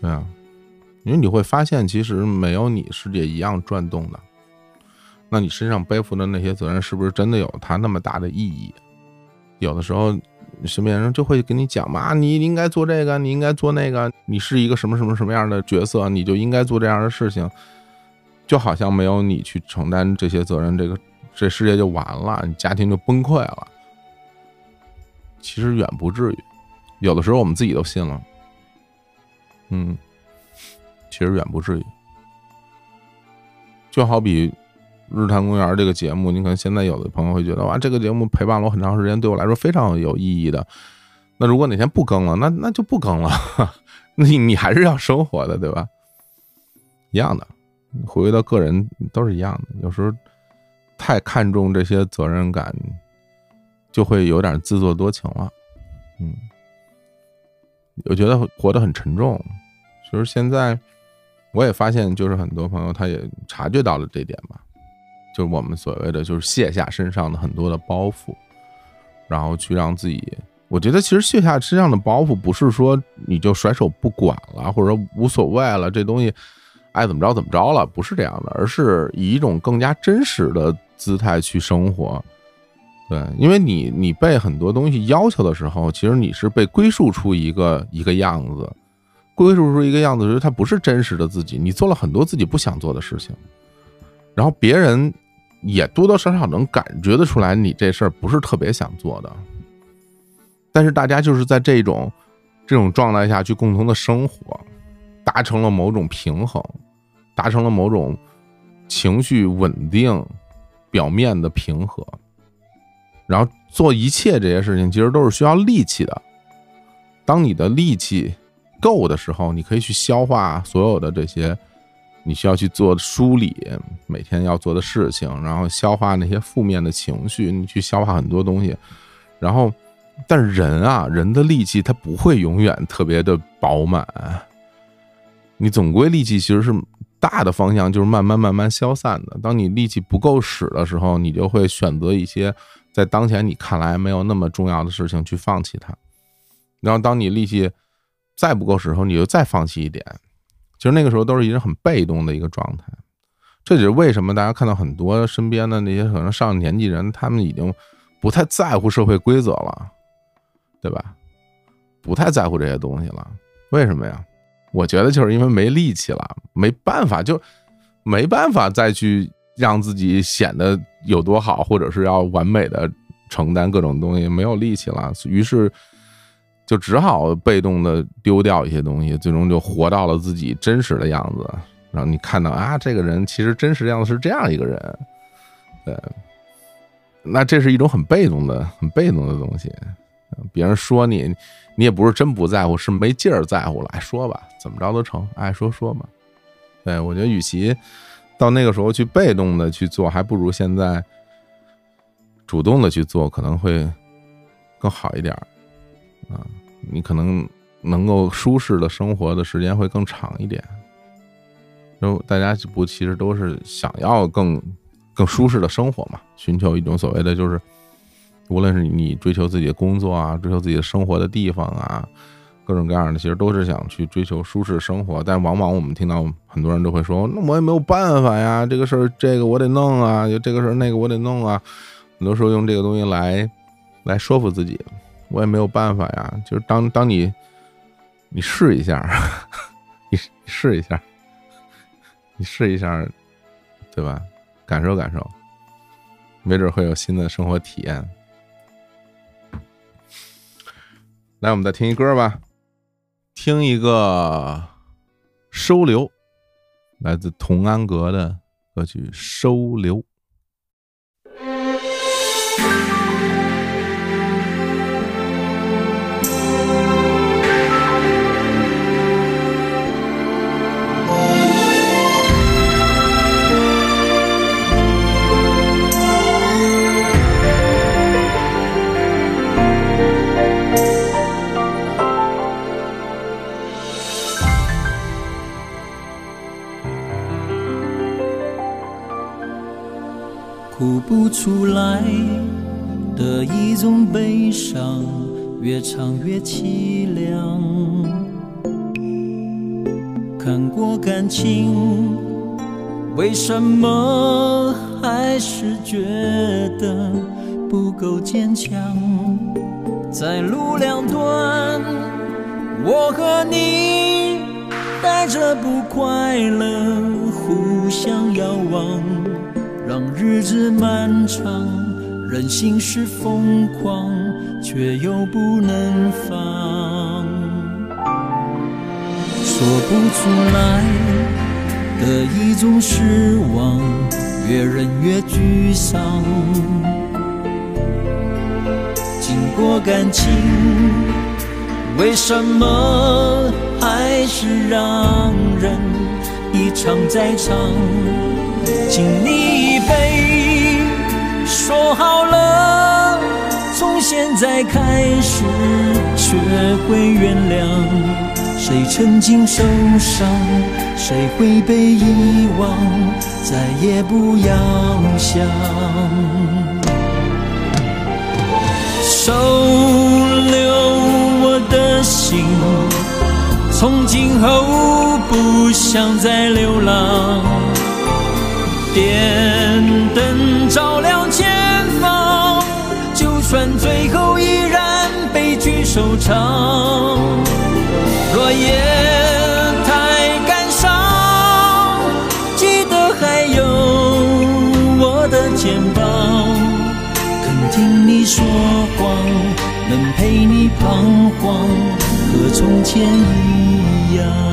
对啊，因为你会发现，其实没有你，世界一样转动的。那你身上背负的那些责任，是不是真的有它那么大的意义？有的时候，身边人就会跟你讲嘛，你应该做这个，你应该做那个，你是一个什么什么什么样的角色，你就应该做这样的事情，就好像没有你去承担这些责任，这个这世界就完了，你家庭就崩溃了。其实远不至于，有的时候我们自己都信了。嗯，其实远不至于，就好比。日坛公园这个节目，你可能现在有的朋友会觉得哇，这个节目陪伴了我很长时间，对我来说非常有意义的。那如果哪天不更了，那那就不更了。[LAUGHS] 你你还是要生活的，对吧？一样的，回归到个人都是一样的。有时候太看重这些责任感，就会有点自作多情了。嗯，我觉得活得很沉重。其实现在我也发现，就是很多朋友他也察觉到了这点吧。就是我们所谓的，就是卸下身上的很多的包袱，然后去让自己。我觉得其实卸下身上的包袱，不是说你就甩手不管了，或者说无所谓了，这东西爱怎么着怎么着了，不是这样的，而是以一种更加真实的姿态去生活。对，因为你你被很多东西要求的时候，其实你是被归宿出一个一个样子，归宿出一个样子，就是它不是真实的自己，你做了很多自己不想做的事情，然后别人。也多多少少能感觉得出来，你这事儿不是特别想做的，但是大家就是在这种这种状态下去共同的生活，达成了某种平衡，达成了某种情绪稳定、表面的平和，然后做一切这些事情，其实都是需要力气的。当你的力气够的时候，你可以去消化所有的这些。你需要去做梳理每天要做的事情，然后消化那些负面的情绪，你去消化很多东西。然后，但人啊，人的力气它不会永远特别的饱满，你总归力气其实是大的方向就是慢慢慢慢消散的。当你力气不够使的时候，你就会选择一些在当前你看来没有那么重要的事情去放弃它。然后，当你力气再不够时候，你就再放弃一点。其实那个时候都是一个很被动的一个状态，这就是为什么大家看到很多身边的那些可能上年纪人，他们已经不太在乎社会规则了，对吧？不太在乎这些东西了。为什么呀？我觉得就是因为没力气了，没办法，就没办法再去让自己显得有多好，或者是要完美的承担各种东西，没有力气了，于是。就只好被动的丢掉一些东西，最终就活到了自己真实的样子。然后你看到啊，这个人其实真实样子是这样一个人，对，那这是一种很被动的、很被动的东西。别人说你，你也不是真不在乎，是没劲儿在乎了。爱，说吧，怎么着都成，爱说说嘛。对我觉得，与其到那个时候去被动的去做，还不如现在主动的去做，可能会更好一点啊。你可能能够舒适的生活的时间会更长一点，就大家不其实都是想要更更舒适的生活嘛，寻求一种所谓的就是，无论是你追求自己的工作啊，追求自己的生活的地方啊，各种各样的，其实都是想去追求舒适生活。但往往我们听到很多人都会说：“那我也没有办法呀，这个事儿这个我得弄啊，这个事儿那个我得弄啊。”很多时候用这个东西来来说服自己，我也没有办法呀。就是当当你你试一下，你你试一下，你试一下，[LAUGHS] 对吧？感受感受，没准会有新的生活体验。来，我们再听一歌吧。听一个《收留》，来自童安格的歌曲《收留》。哭不出来的一种悲伤，越唱越凄凉。看过感情，为什么还是觉得不够坚强？在路两端，我和你带着不快乐互相遥望。让日子漫长，人心是疯狂，却又不能放。说不出来的一种失望，越忍越沮丧。经过感情，为什么还是让人一场再场？敬你一杯，说好了，从现在开始学会原谅。谁曾经受伤，谁会被遗忘，再也不要想。收留我的心，从今后不想再流浪。点灯照亮前方，就算最后依然悲剧收场。若夜太感伤，记得还有我的肩膀，肯听你说谎，能陪你彷徨，和从前一样。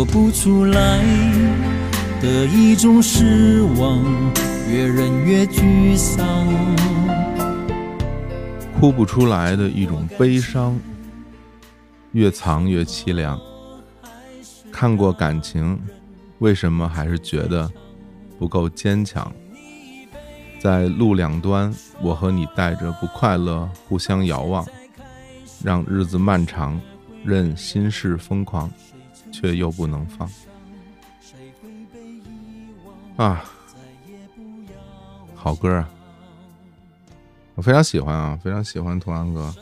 说不出来的一种失望，越忍越沮丧。哭不出来的一种悲伤，越藏越凄凉。看过感情，为什么还是觉得不够坚强？在路两端，我和你带着不快乐互相遥望，让日子漫长，任心事疯狂。却又不能放啊！好歌啊，我非常喜欢啊，非常喜欢童安格。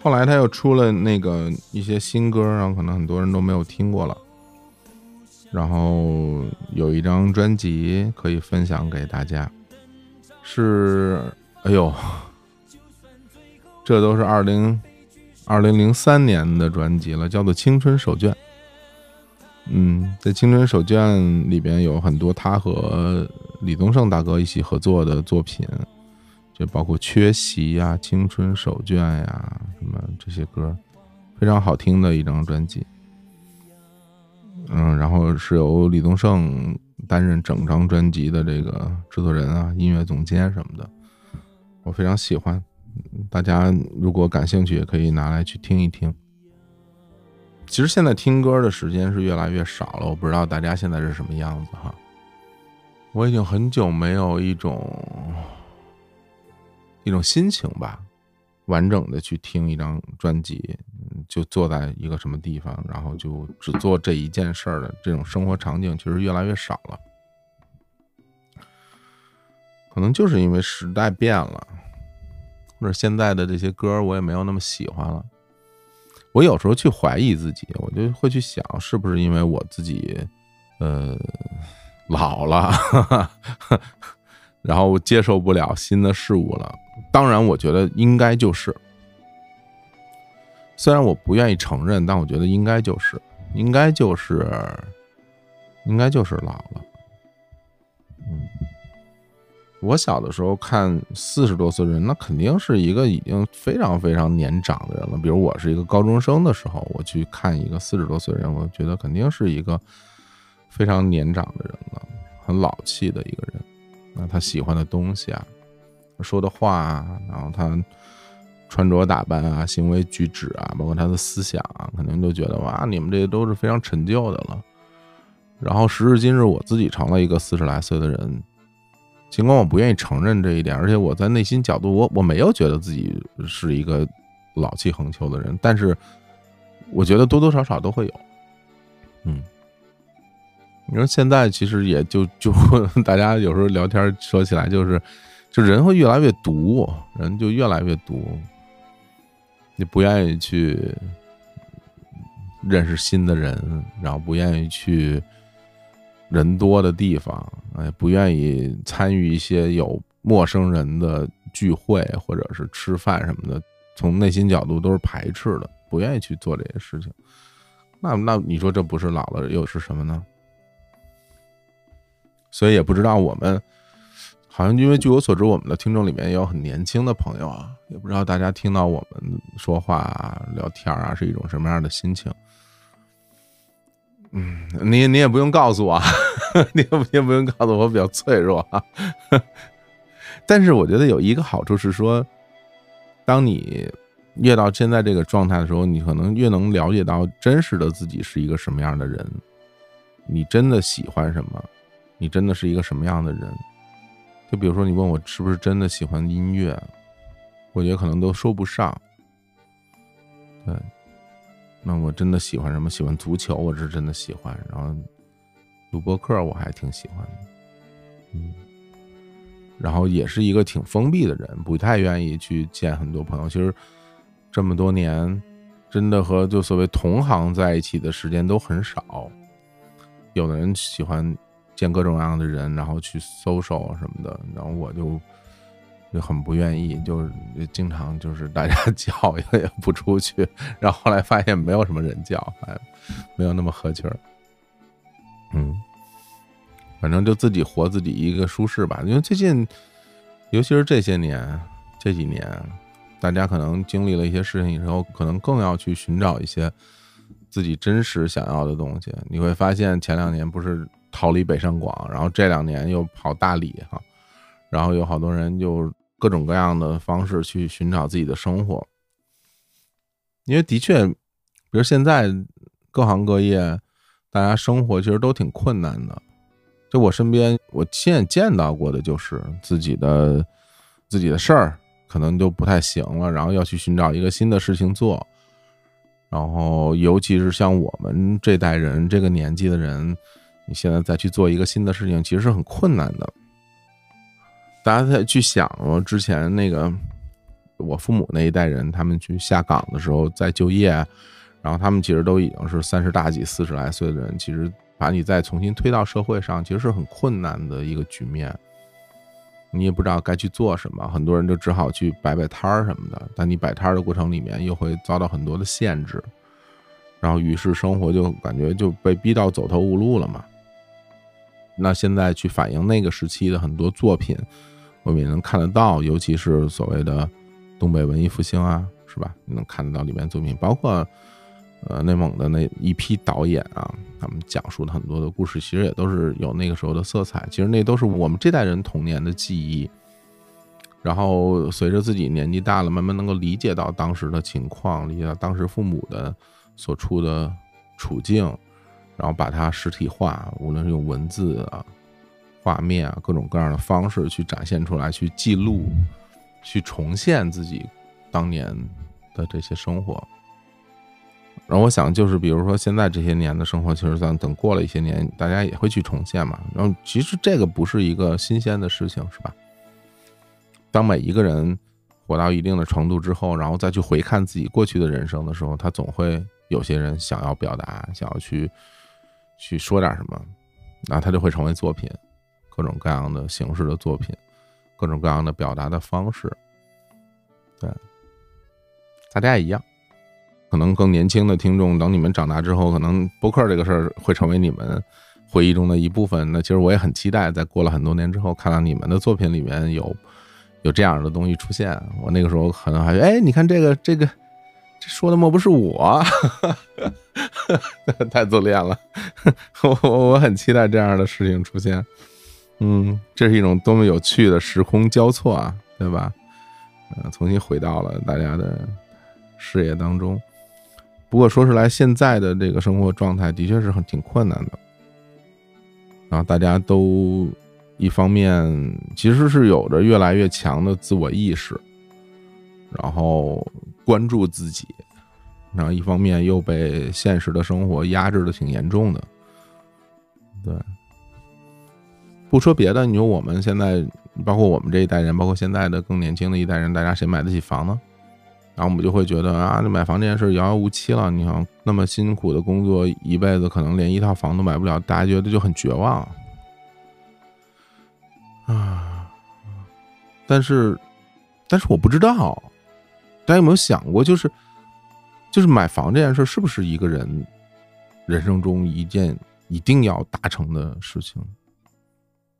后来他又出了那个一些新歌，然后可能很多人都没有听过了。然后有一张专辑可以分享给大家，是哎呦，这都是二零二零零三年的专辑了，叫做《青春手卷》。嗯，在《青春手卷》里边有很多他和李宗盛大哥一起合作的作品，就包括《缺席》呀、《青春手卷》呀，什么这些歌，非常好听的一张专辑。嗯，然后是由李宗盛担任整张专辑的这个制作人啊、音乐总监什么的，我非常喜欢。大家如果感兴趣，也可以拿来去听一听。其实现在听歌的时间是越来越少了，我不知道大家现在是什么样子哈。我已经很久没有一种一种心情吧，完整的去听一张专辑，就坐在一个什么地方，然后就只做这一件事儿的这种生活场景，其实越来越少了。可能就是因为时代变了，或者现在的这些歌我也没有那么喜欢了。我有时候去怀疑自己，我就会去想，是不是因为我自己，呃，老了，[LAUGHS] 然后接受不了新的事物了。当然，我觉得应该就是，虽然我不愿意承认，但我觉得应该就是，应该就是，应该就是老了。我小的时候看四十多岁的人，那肯定是一个已经非常非常年长的人了。比如我是一个高中生的时候，我去看一个四十多岁的人，我觉得肯定是一个非常年长的人了，很老气的一个人。那他喜欢的东西啊。说的话，然后他穿着打扮啊，行为举止啊，包括他的思想啊，肯定都觉得哇，你们这些都是非常陈旧的了。然后时至今日，我自己成了一个四十来岁的人，尽管我不愿意承认这一点，而且我在内心角度，我我没有觉得自己是一个老气横秋的人，但是我觉得多多少少都会有。嗯，你说现在其实也就就 [LAUGHS] 大家有时候聊天说起来就是。就人会越来越毒，人就越来越毒。你不愿意去认识新的人，然后不愿意去人多的地方，哎，不愿意参与一些有陌生人的聚会或者是吃饭什么的，从内心角度都是排斥的，不愿意去做这些事情。那那你说这不是老了又是什么呢？所以也不知道我们。好像因为据我所知，我们的听众里面也有很年轻的朋友啊，也不知道大家听到我们说话聊天啊是一种什么样的心情。嗯，你你也不用告诉我，[LAUGHS] 你也你也不用告诉我，我比较脆弱啊。[LAUGHS] 但是我觉得有一个好处是说，当你越到现在这个状态的时候，你可能越能了解到真实的自己是一个什么样的人，你真的喜欢什么，你真的是一个什么样的人。就比如说，你问我是不是真的喜欢音乐，我觉得可能都说不上。对，那我真的喜欢什么？喜欢足球，我是真的喜欢。然后录播客，我还挺喜欢的。嗯，然后也是一个挺封闭的人，不太愿意去见很多朋友。其实这么多年，真的和就所谓同行在一起的时间都很少。有的人喜欢。见各种各样的人，然后去搜搜什么的，然后我就就很不愿意，就是经常就是大家 [LAUGHS] 叫也也不出去，然后后来发现没有什么人叫，哎，没有那么合群儿，嗯，反正就自己活自己一个舒适吧。因为最近，尤其是这些年这几年，大家可能经历了一些事情以后，可能更要去寻找一些自己真实想要的东西。你会发现前两年不是。逃离北上广，然后这两年又跑大理哈，然后有好多人就各种各样的方式去寻找自己的生活，因为的确，比如现在各行各业，大家生活其实都挺困难的。就我身边，我亲眼见到过的就是自己的自己的事儿可能就不太行了，然后要去寻找一个新的事情做，然后尤其是像我们这代人这个年纪的人。你现在再去做一个新的事情，其实是很困难的。大家再去想，我之前那个我父母那一代人，他们去下岗的时候再就业，然后他们其实都已经是三十大几、四十来岁的人，其实把你再重新推到社会上，其实是很困难的一个局面。你也不知道该去做什么，很多人就只好去摆摆摊儿什么的。但你摆摊儿的过程里面，又会遭到很多的限制，然后于是生活就感觉就被逼到走投无路了嘛。那现在去反映那个时期的很多作品，我们也能看得到，尤其是所谓的东北文艺复兴啊，是吧？你能看得到里面作品，包括呃内蒙的那一批导演啊，他们讲述的很多的故事，其实也都是有那个时候的色彩。其实那都是我们这代人童年的记忆。然后随着自己年纪大了，慢慢能够理解到当时的情况，理解到当时父母的所处的处境。然后把它实体化，无论是用文字啊、画面啊各种各样的方式去展现出来，去记录、去重现自己当年的这些生活。然后我想，就是比如说现在这些年的生活，其实咱等过了一些年，大家也会去重现嘛。然后其实这个不是一个新鲜的事情，是吧？当每一个人活到一定的程度之后，然后再去回看自己过去的人生的时候，他总会有些人想要表达，想要去去说点什么，那他就会成为作品，各种各样的形式的作品，各种各样的表达的方式。对，大家也一样。可能更年轻的听众，等你们长大之后，可能播客这个事儿会成为你们回忆中的一部分。那其实我也很期待，在过了很多年之后，看到你们的作品里面有有这样的东西出现。我那个时候可能还，哎，你看这个这个，说的莫不是我？[LAUGHS] 太自恋了，我我我很期待这样的事情出现。嗯，这是一种多么有趣的时空交错啊，对吧？嗯，重新回到了大家的视野当中。不过说出来，现在的这个生活状态的确是很挺困难的。然后大家都一方面其实是有着越来越强的自我意识，然后关注自己，然后一方面又被现实的生活压制的挺严重的。对，不说别的，你说我们现在，包括我们这一代人，包括现在的更年轻的一代人，大家谁买得起房呢？然后我们就会觉得啊，这买房这件事遥遥无期了。你想那么辛苦的工作一辈子，可能连一套房都买不了，大家觉得就很绝望啊。但是，但是我不知道，大家有没有想过，就是就是买房这件事是不是一个人人生中一件一定要达成的事情？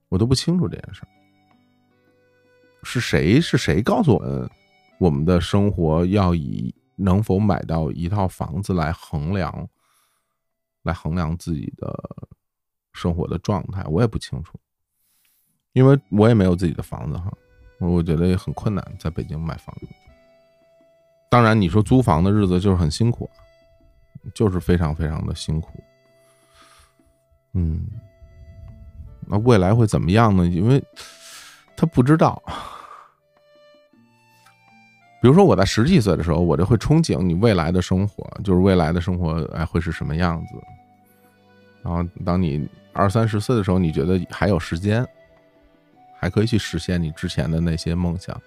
我都不清楚这件事是谁是谁告诉我们？我们的生活要以能否买到一套房子来衡量，来衡量自己的生活的状态，我也不清楚，因为我也没有自己的房子哈，我觉得也很困难，在北京买房子。当然，你说租房的日子就是很辛苦，就是非常非常的辛苦。嗯，那未来会怎么样呢？因为他不知道。比如说我在十几岁的时候，我就会憧憬你未来的生活，就是未来的生活哎会是什么样子。然后当你二三十岁的时候，你觉得还有时间，还可以去实现你之前的那些梦想。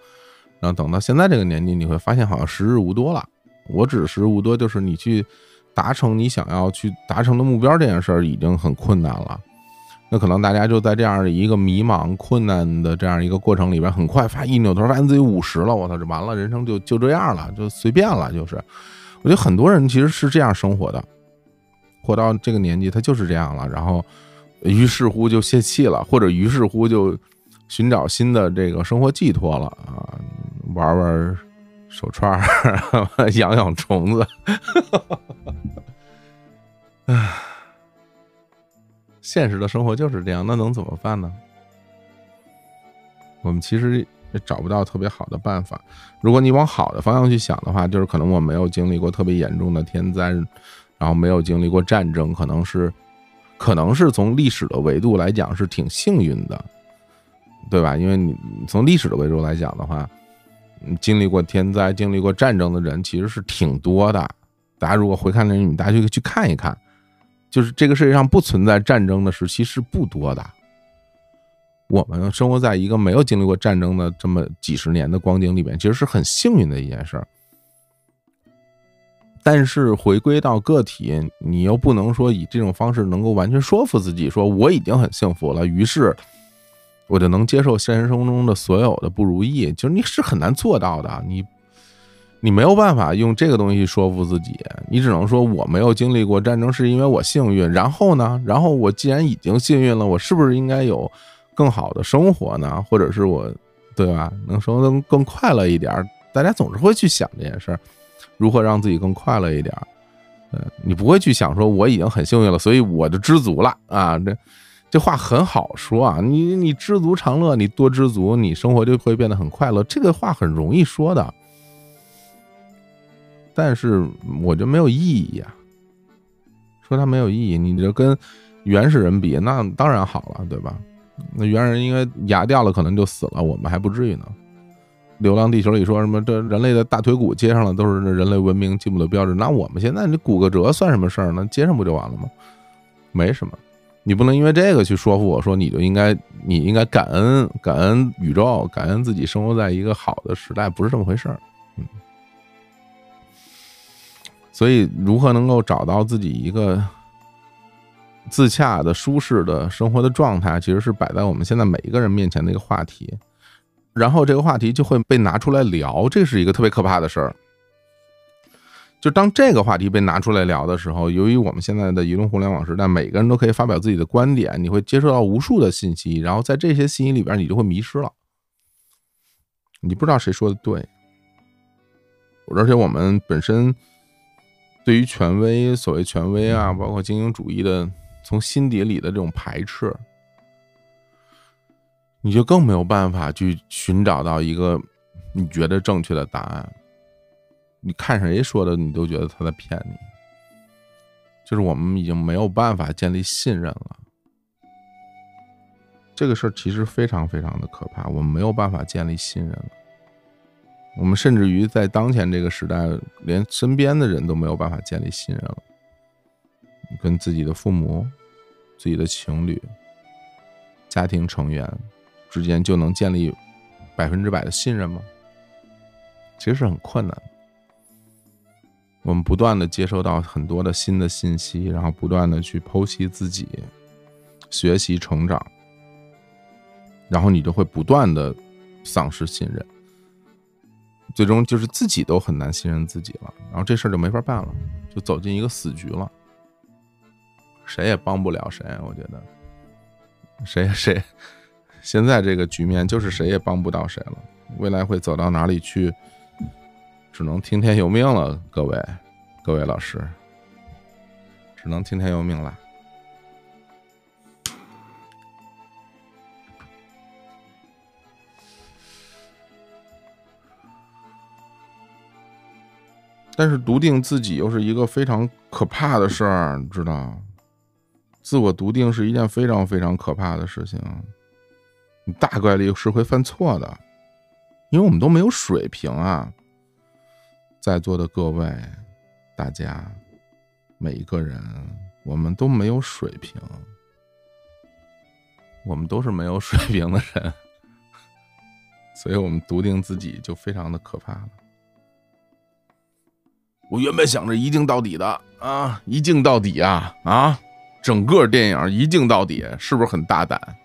然后等到现在这个年纪，你会发现好像时日无多了。我指时日无多，就是你去达成你想要去达成的目标这件事儿已经很困难了。那可能大家就在这样的一个迷茫、困难的这样一个过程里边，很快发一扭头发现自己五十了，我操，这完了，人生就就这样了，就随便了。就是，我觉得很多人其实是这样生活的，活到这个年纪，他就是这样了。然后，于是乎就泄气了，或者于是乎就寻找新的这个生活寄托了啊，玩玩手串，[LAUGHS] 养养虫子，唉。现实的生活就是这样，那能怎么办呢？我们其实也找不到特别好的办法。如果你往好的方向去想的话，就是可能我没有经历过特别严重的天灾，然后没有经历过战争，可能是，可能是从历史的维度来讲是挺幸运的，对吧？因为你从历史的维度来讲的话，经历过天灾、经历过战争的人其实是挺多的。大家如果回看那，你们大家就去看一看。就是这个世界上不存在战争的时期是不多的。我们生活在一个没有经历过战争的这么几十年的光景里面，其实是很幸运的一件事儿。但是回归到个体，你又不能说以这种方式能够完全说服自己，说我已经很幸福了，于是我就能接受现实生活中的所有的不如意。就是你是很难做到的，你。你没有办法用这个东西说服自己，你只能说我没有经历过战争是因为我幸运。然后呢？然后我既然已经幸运了，我是不是应该有更好的生活呢？或者是我，对吧？能生活更快乐一点？大家总是会去想这件事儿，如何让自己更快乐一点？嗯，你不会去想说我已经很幸运了，所以我就知足了啊？这这话很好说啊！你你知足常乐，你多知足，你生活就会变得很快乐。这个话很容易说的。但是我觉得没有意义呀。说它没有意义，你这跟原始人比，那当然好了，对吧？那原始人因为牙掉了，可能就死了，我们还不至于呢。《流浪地球》里说什么，这人类的大腿骨接上了，都是人类文明进步的标志。那我们现在这骨骼折算什么事儿呢？接上不就完了吗？没什么，你不能因为这个去说服我说你就应该你应该感恩感恩宇宙，感恩自己生活在一个好的时代，不是这么回事儿。嗯，所以如何能够找到自己一个自洽的、舒适的生活的状态，其实是摆在我们现在每一个人面前的一个话题。然后这个话题就会被拿出来聊，这是一个特别可怕的事儿。就当这个话题被拿出来聊的时候，由于我们现在的移动互联网时代，每个人都可以发表自己的观点，你会接受到无数的信息，然后在这些信息里边，你就会迷失了，你不知道谁说的对。而且我们本身对于权威、所谓权威啊，包括精英主义的，从心底里的这种排斥，你就更没有办法去寻找到一个你觉得正确的答案。你看谁说的，你都觉得他在骗你。就是我们已经没有办法建立信任了，这个事儿其实非常非常的可怕。我们没有办法建立信任了，我们甚至于在当前这个时代，连身边的人都没有办法建立信任了。跟自己的父母、自己的情侣、家庭成员之间就能建立百分之百的信任吗？其实是很困难的。我们不断的接收到很多的新的信息，然后不断的去剖析自己，学习成长，然后你就会不断的丧失信任，最终就是自己都很难信任自己了，然后这事儿就没法办了，就走进一个死局了，谁也帮不了谁，我觉得，谁谁，现在这个局面就是谁也帮不到谁了，未来会走到哪里去？只能听天由命了，各位，各位老师，只能听天由命了。但是笃定自己又是一个非常可怕的事儿，知道？自我笃定是一件非常非常可怕的事情，你大概率是会犯错的，因为我们都没有水平啊。在座的各位，大家每一个人，我们都没有水平，我们都是没有水平的人，所以我们笃定自己就非常的可怕了。我原本想着一镜到底的啊，一镜到底啊啊，整个电影一镜到底，是不是很大胆？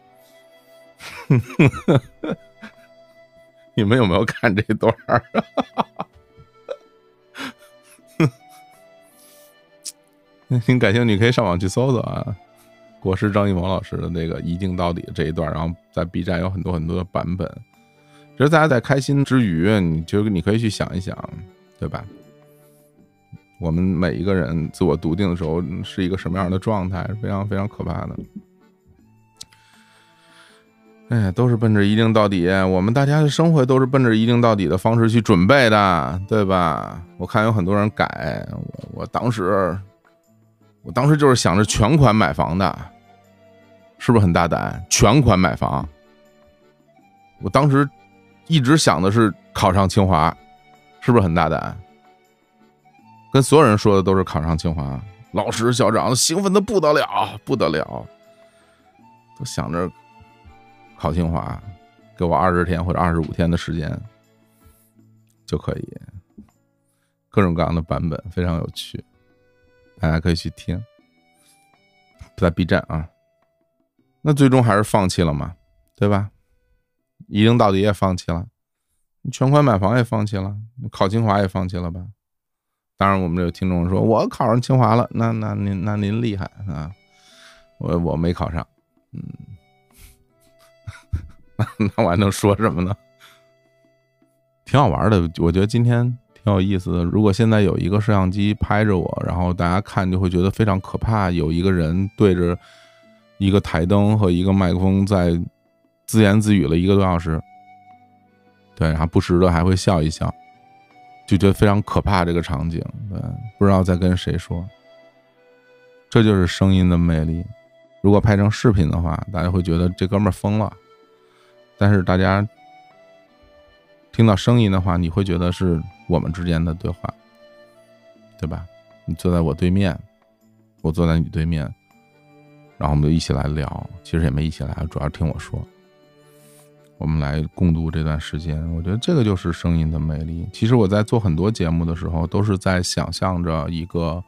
[LAUGHS] 你们有没有看这段？[LAUGHS] 您感兴趣可以上网去搜搜啊，国师张艺谋老师的那个一镜到底这一段，然后在 B 站有很多很多的版本。其实大家在开心之余，你就你可以去想一想，对吧？我们每一个人自我笃定的时候是一个什么样的状态，是非常非常可怕的。哎呀，都是奔着一镜到底，我们大家的生活都是奔着一镜到底的方式去准备的，对吧？我看有很多人改，我我当时。我当时就是想着全款买房的，是不是很大胆？全款买房。我当时一直想的是考上清华，是不是很大胆？跟所有人说的都是考上清华，老师校长兴奋的不得了，不得了，都想着考清华，给我二十天或者二十五天的时间就可以，各种各样的版本非常有趣。大家可以去听，在 B 站啊。那最终还是放弃了嘛，对吧？一镜到底也放弃了，全款买房也放弃了，考清华也放弃了吧？当然，我们这有听众说，我考上清华了，那那您那您厉害啊！我我没考上，嗯，[LAUGHS] 那我还能说什么呢？挺好玩的，我觉得今天。挺有意思的。如果现在有一个摄像机拍着我，然后大家看就会觉得非常可怕。有一个人对着一个台灯和一个麦克风在自言自语了一个多小时，对，然后不时的还会笑一笑，就觉得非常可怕。这个场景，对，不知道在跟谁说。这就是声音的魅力。如果拍成视频的话，大家会觉得这哥们儿疯了。但是大家听到声音的话，你会觉得是。我们之间的对话，对吧？你坐在我对面，我坐在你对面，然后我们就一起来聊，其实也没一起来，主要听我说。我们来共度这段时间，我觉得这个就是声音的魅力。其实我在做很多节目的时候，都是在想象着一个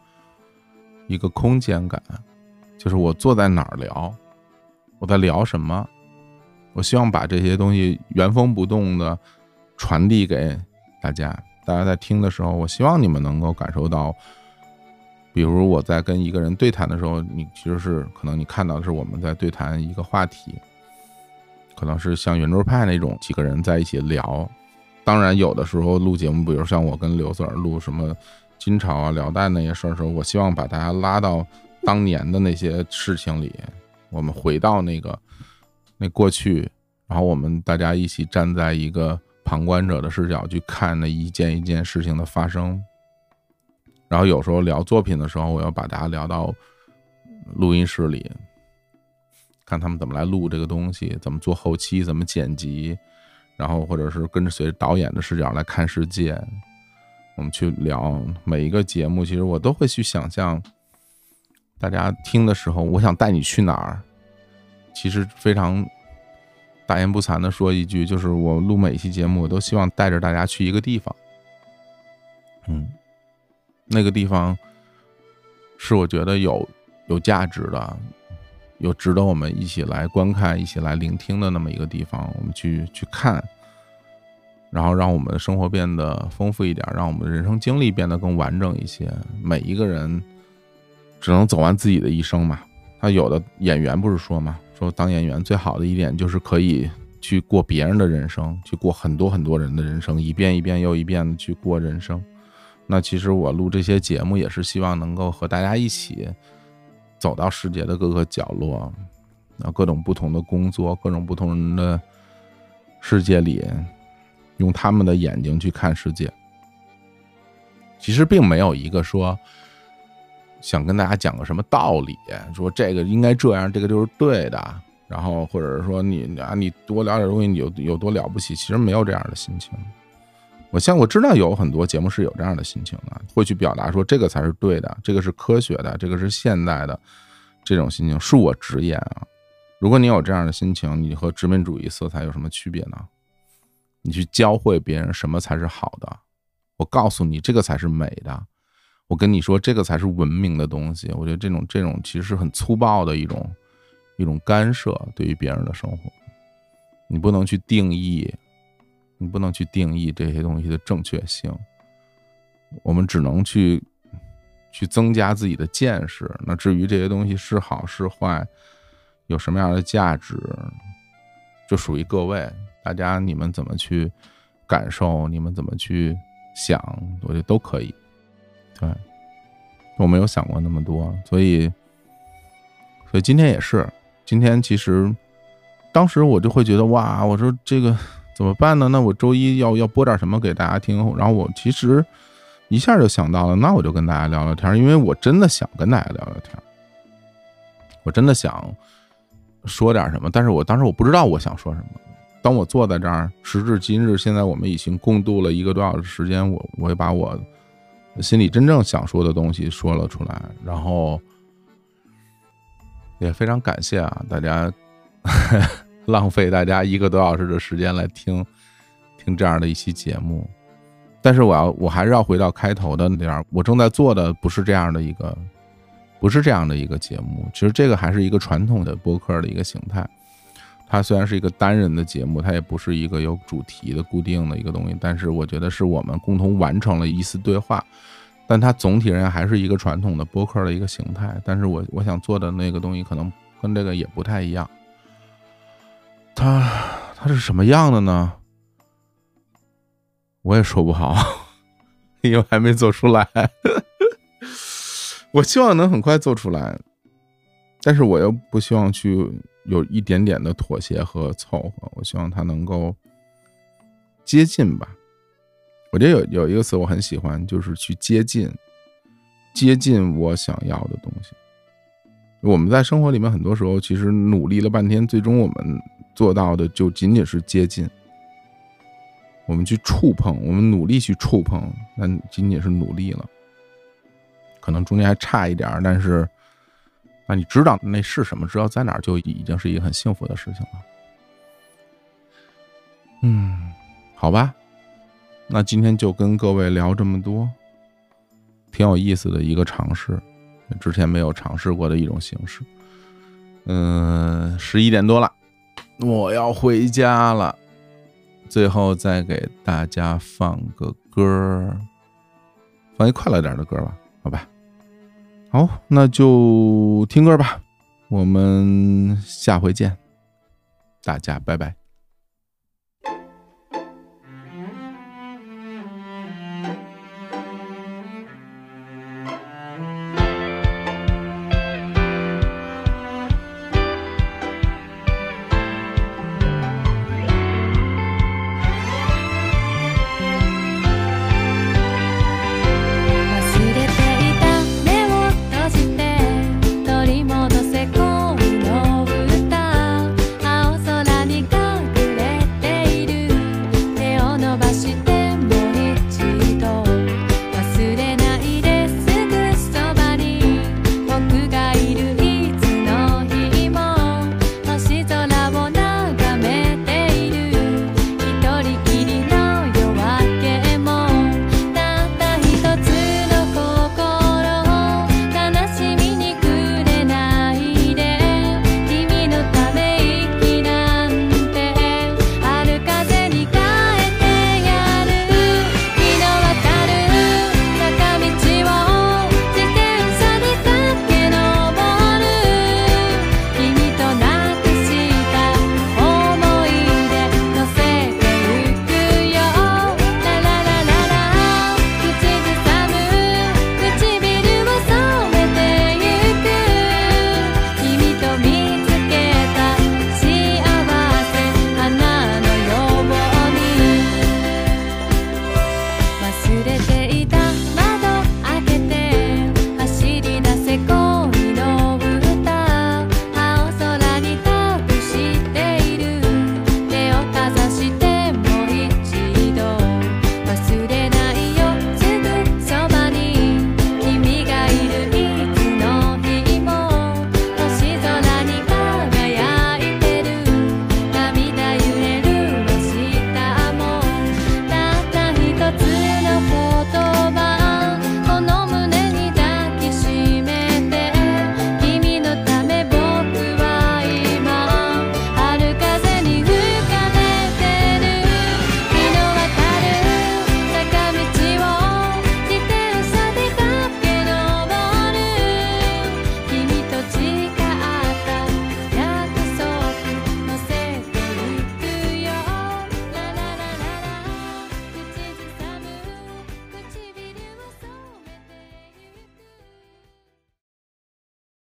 一个空间感，就是我坐在哪儿聊，我在聊什么，我希望把这些东西原封不动的传递给大家。大家在听的时候，我希望你们能够感受到，比如我在跟一个人对谈的时候，你其实是可能你看到的是我们在对谈一个话题。可能是像圆桌派那种几个人在一起聊，当然有的时候录节目，比如像我跟刘 Sir 录什么金朝啊、辽代那些事儿的时候，我希望把大家拉到当年的那些事情里，我们回到那个那过去，然后我们大家一起站在一个旁观者的视角去看那一件一件事情的发生。然后有时候聊作品的时候，我要把大家聊到录音室里。看他们怎么来录这个东西，怎么做后期，怎么剪辑，然后或者是跟着随着导演的视角来看世界，我们去聊每一个节目。其实我都会去想象，大家听的时候，我想带你去哪儿。其实非常大言不惭的说一句，就是我录每一期节目，我都希望带着大家去一个地方。嗯，那个地方是我觉得有有价值的。有值得我们一起来观看、一起来聆听的那么一个地方，我们去去看，然后让我们的生活变得丰富一点，让我们的人生经历变得更完整一些。每一个人只能走完自己的一生嘛。他有的演员不是说嘛，说当演员最好的一点就是可以去过别人的人生，去过很多很多人的人生，一遍一遍又一遍的去过人生。那其实我录这些节目也是希望能够和大家一起。走到世界的各个角落，啊，各种不同的工作，各种不同人的世界里，用他们的眼睛去看世界。其实并没有一个说想跟大家讲个什么道理，说这个应该这样，这个就是对的。然后或者是说你啊，你多聊点东西，你有有多了不起？其实没有这样的心情。我像我知道有很多节目是有这样的心情的，会去表达说这个才是对的，这个是科学的，这个是现代的，这种心情恕我直言啊。如果你有这样的心情，你和殖民主义色彩有什么区别呢？你去教会别人什么才是好的，我告诉你这个才是美的，我跟你说这个才是文明的东西。我觉得这种这种其实是很粗暴的一种一种干涉，对于别人的生活，你不能去定义。你不能去定义这些东西的正确性，我们只能去去增加自己的见识。那至于这些东西是好是坏，有什么样的价值，就属于各位大家你们怎么去感受，你们怎么去想，我觉得都可以。对，我没有想过那么多，所以所以今天也是，今天其实当时我就会觉得哇，我说这个。怎么办呢？那我周一要要播点什么给大家听？然后我其实一下就想到了，那我就跟大家聊聊天，因为我真的想跟大家聊聊天，我真的想说点什么，但是我当时我不知道我想说什么。当我坐在这儿，时至今日，现在我们已经共度了一个多小时时间，我我也把我心里真正想说的东西说了出来，然后也非常感谢啊大家。[LAUGHS] 浪费大家一个多小时的时间来听，听这样的一期节目，但是我要我还是要回到开头的那点我正在做的不是这样的一个，不是这样的一个节目。其实这个还是一个传统的播客的一个形态。它虽然是一个单人的节目，它也不是一个有主题的固定的一个东西，但是我觉得是我们共同完成了一次对话。但它总体上还是一个传统的播客的一个形态。但是我我想做的那个东西可能跟这个也不太一样。他他是什么样的呢？我也说不好，因为还没做出来。[LAUGHS] 我希望能很快做出来，但是我又不希望去有一点点的妥协和凑合。我希望他能够接近吧。我觉得有有一个词我很喜欢，就是去接近，接近我想要的东西。我们在生活里面很多时候其实努力了半天，最终我们。做到的就仅仅是接近，我们去触碰，我们努力去触碰，那仅仅是努力了，可能中间还差一点但是那你知道那是什么，知道在哪儿，就已经是一个很幸福的事情了。嗯，好吧，那今天就跟各位聊这么多，挺有意思的一个尝试，之前没有尝试过的一种形式。嗯，十一点多了，我要回家了。最后再给大家放个歌，放一快乐点的歌吧，好吧。好，那就听歌吧。我们下回见，大家拜拜。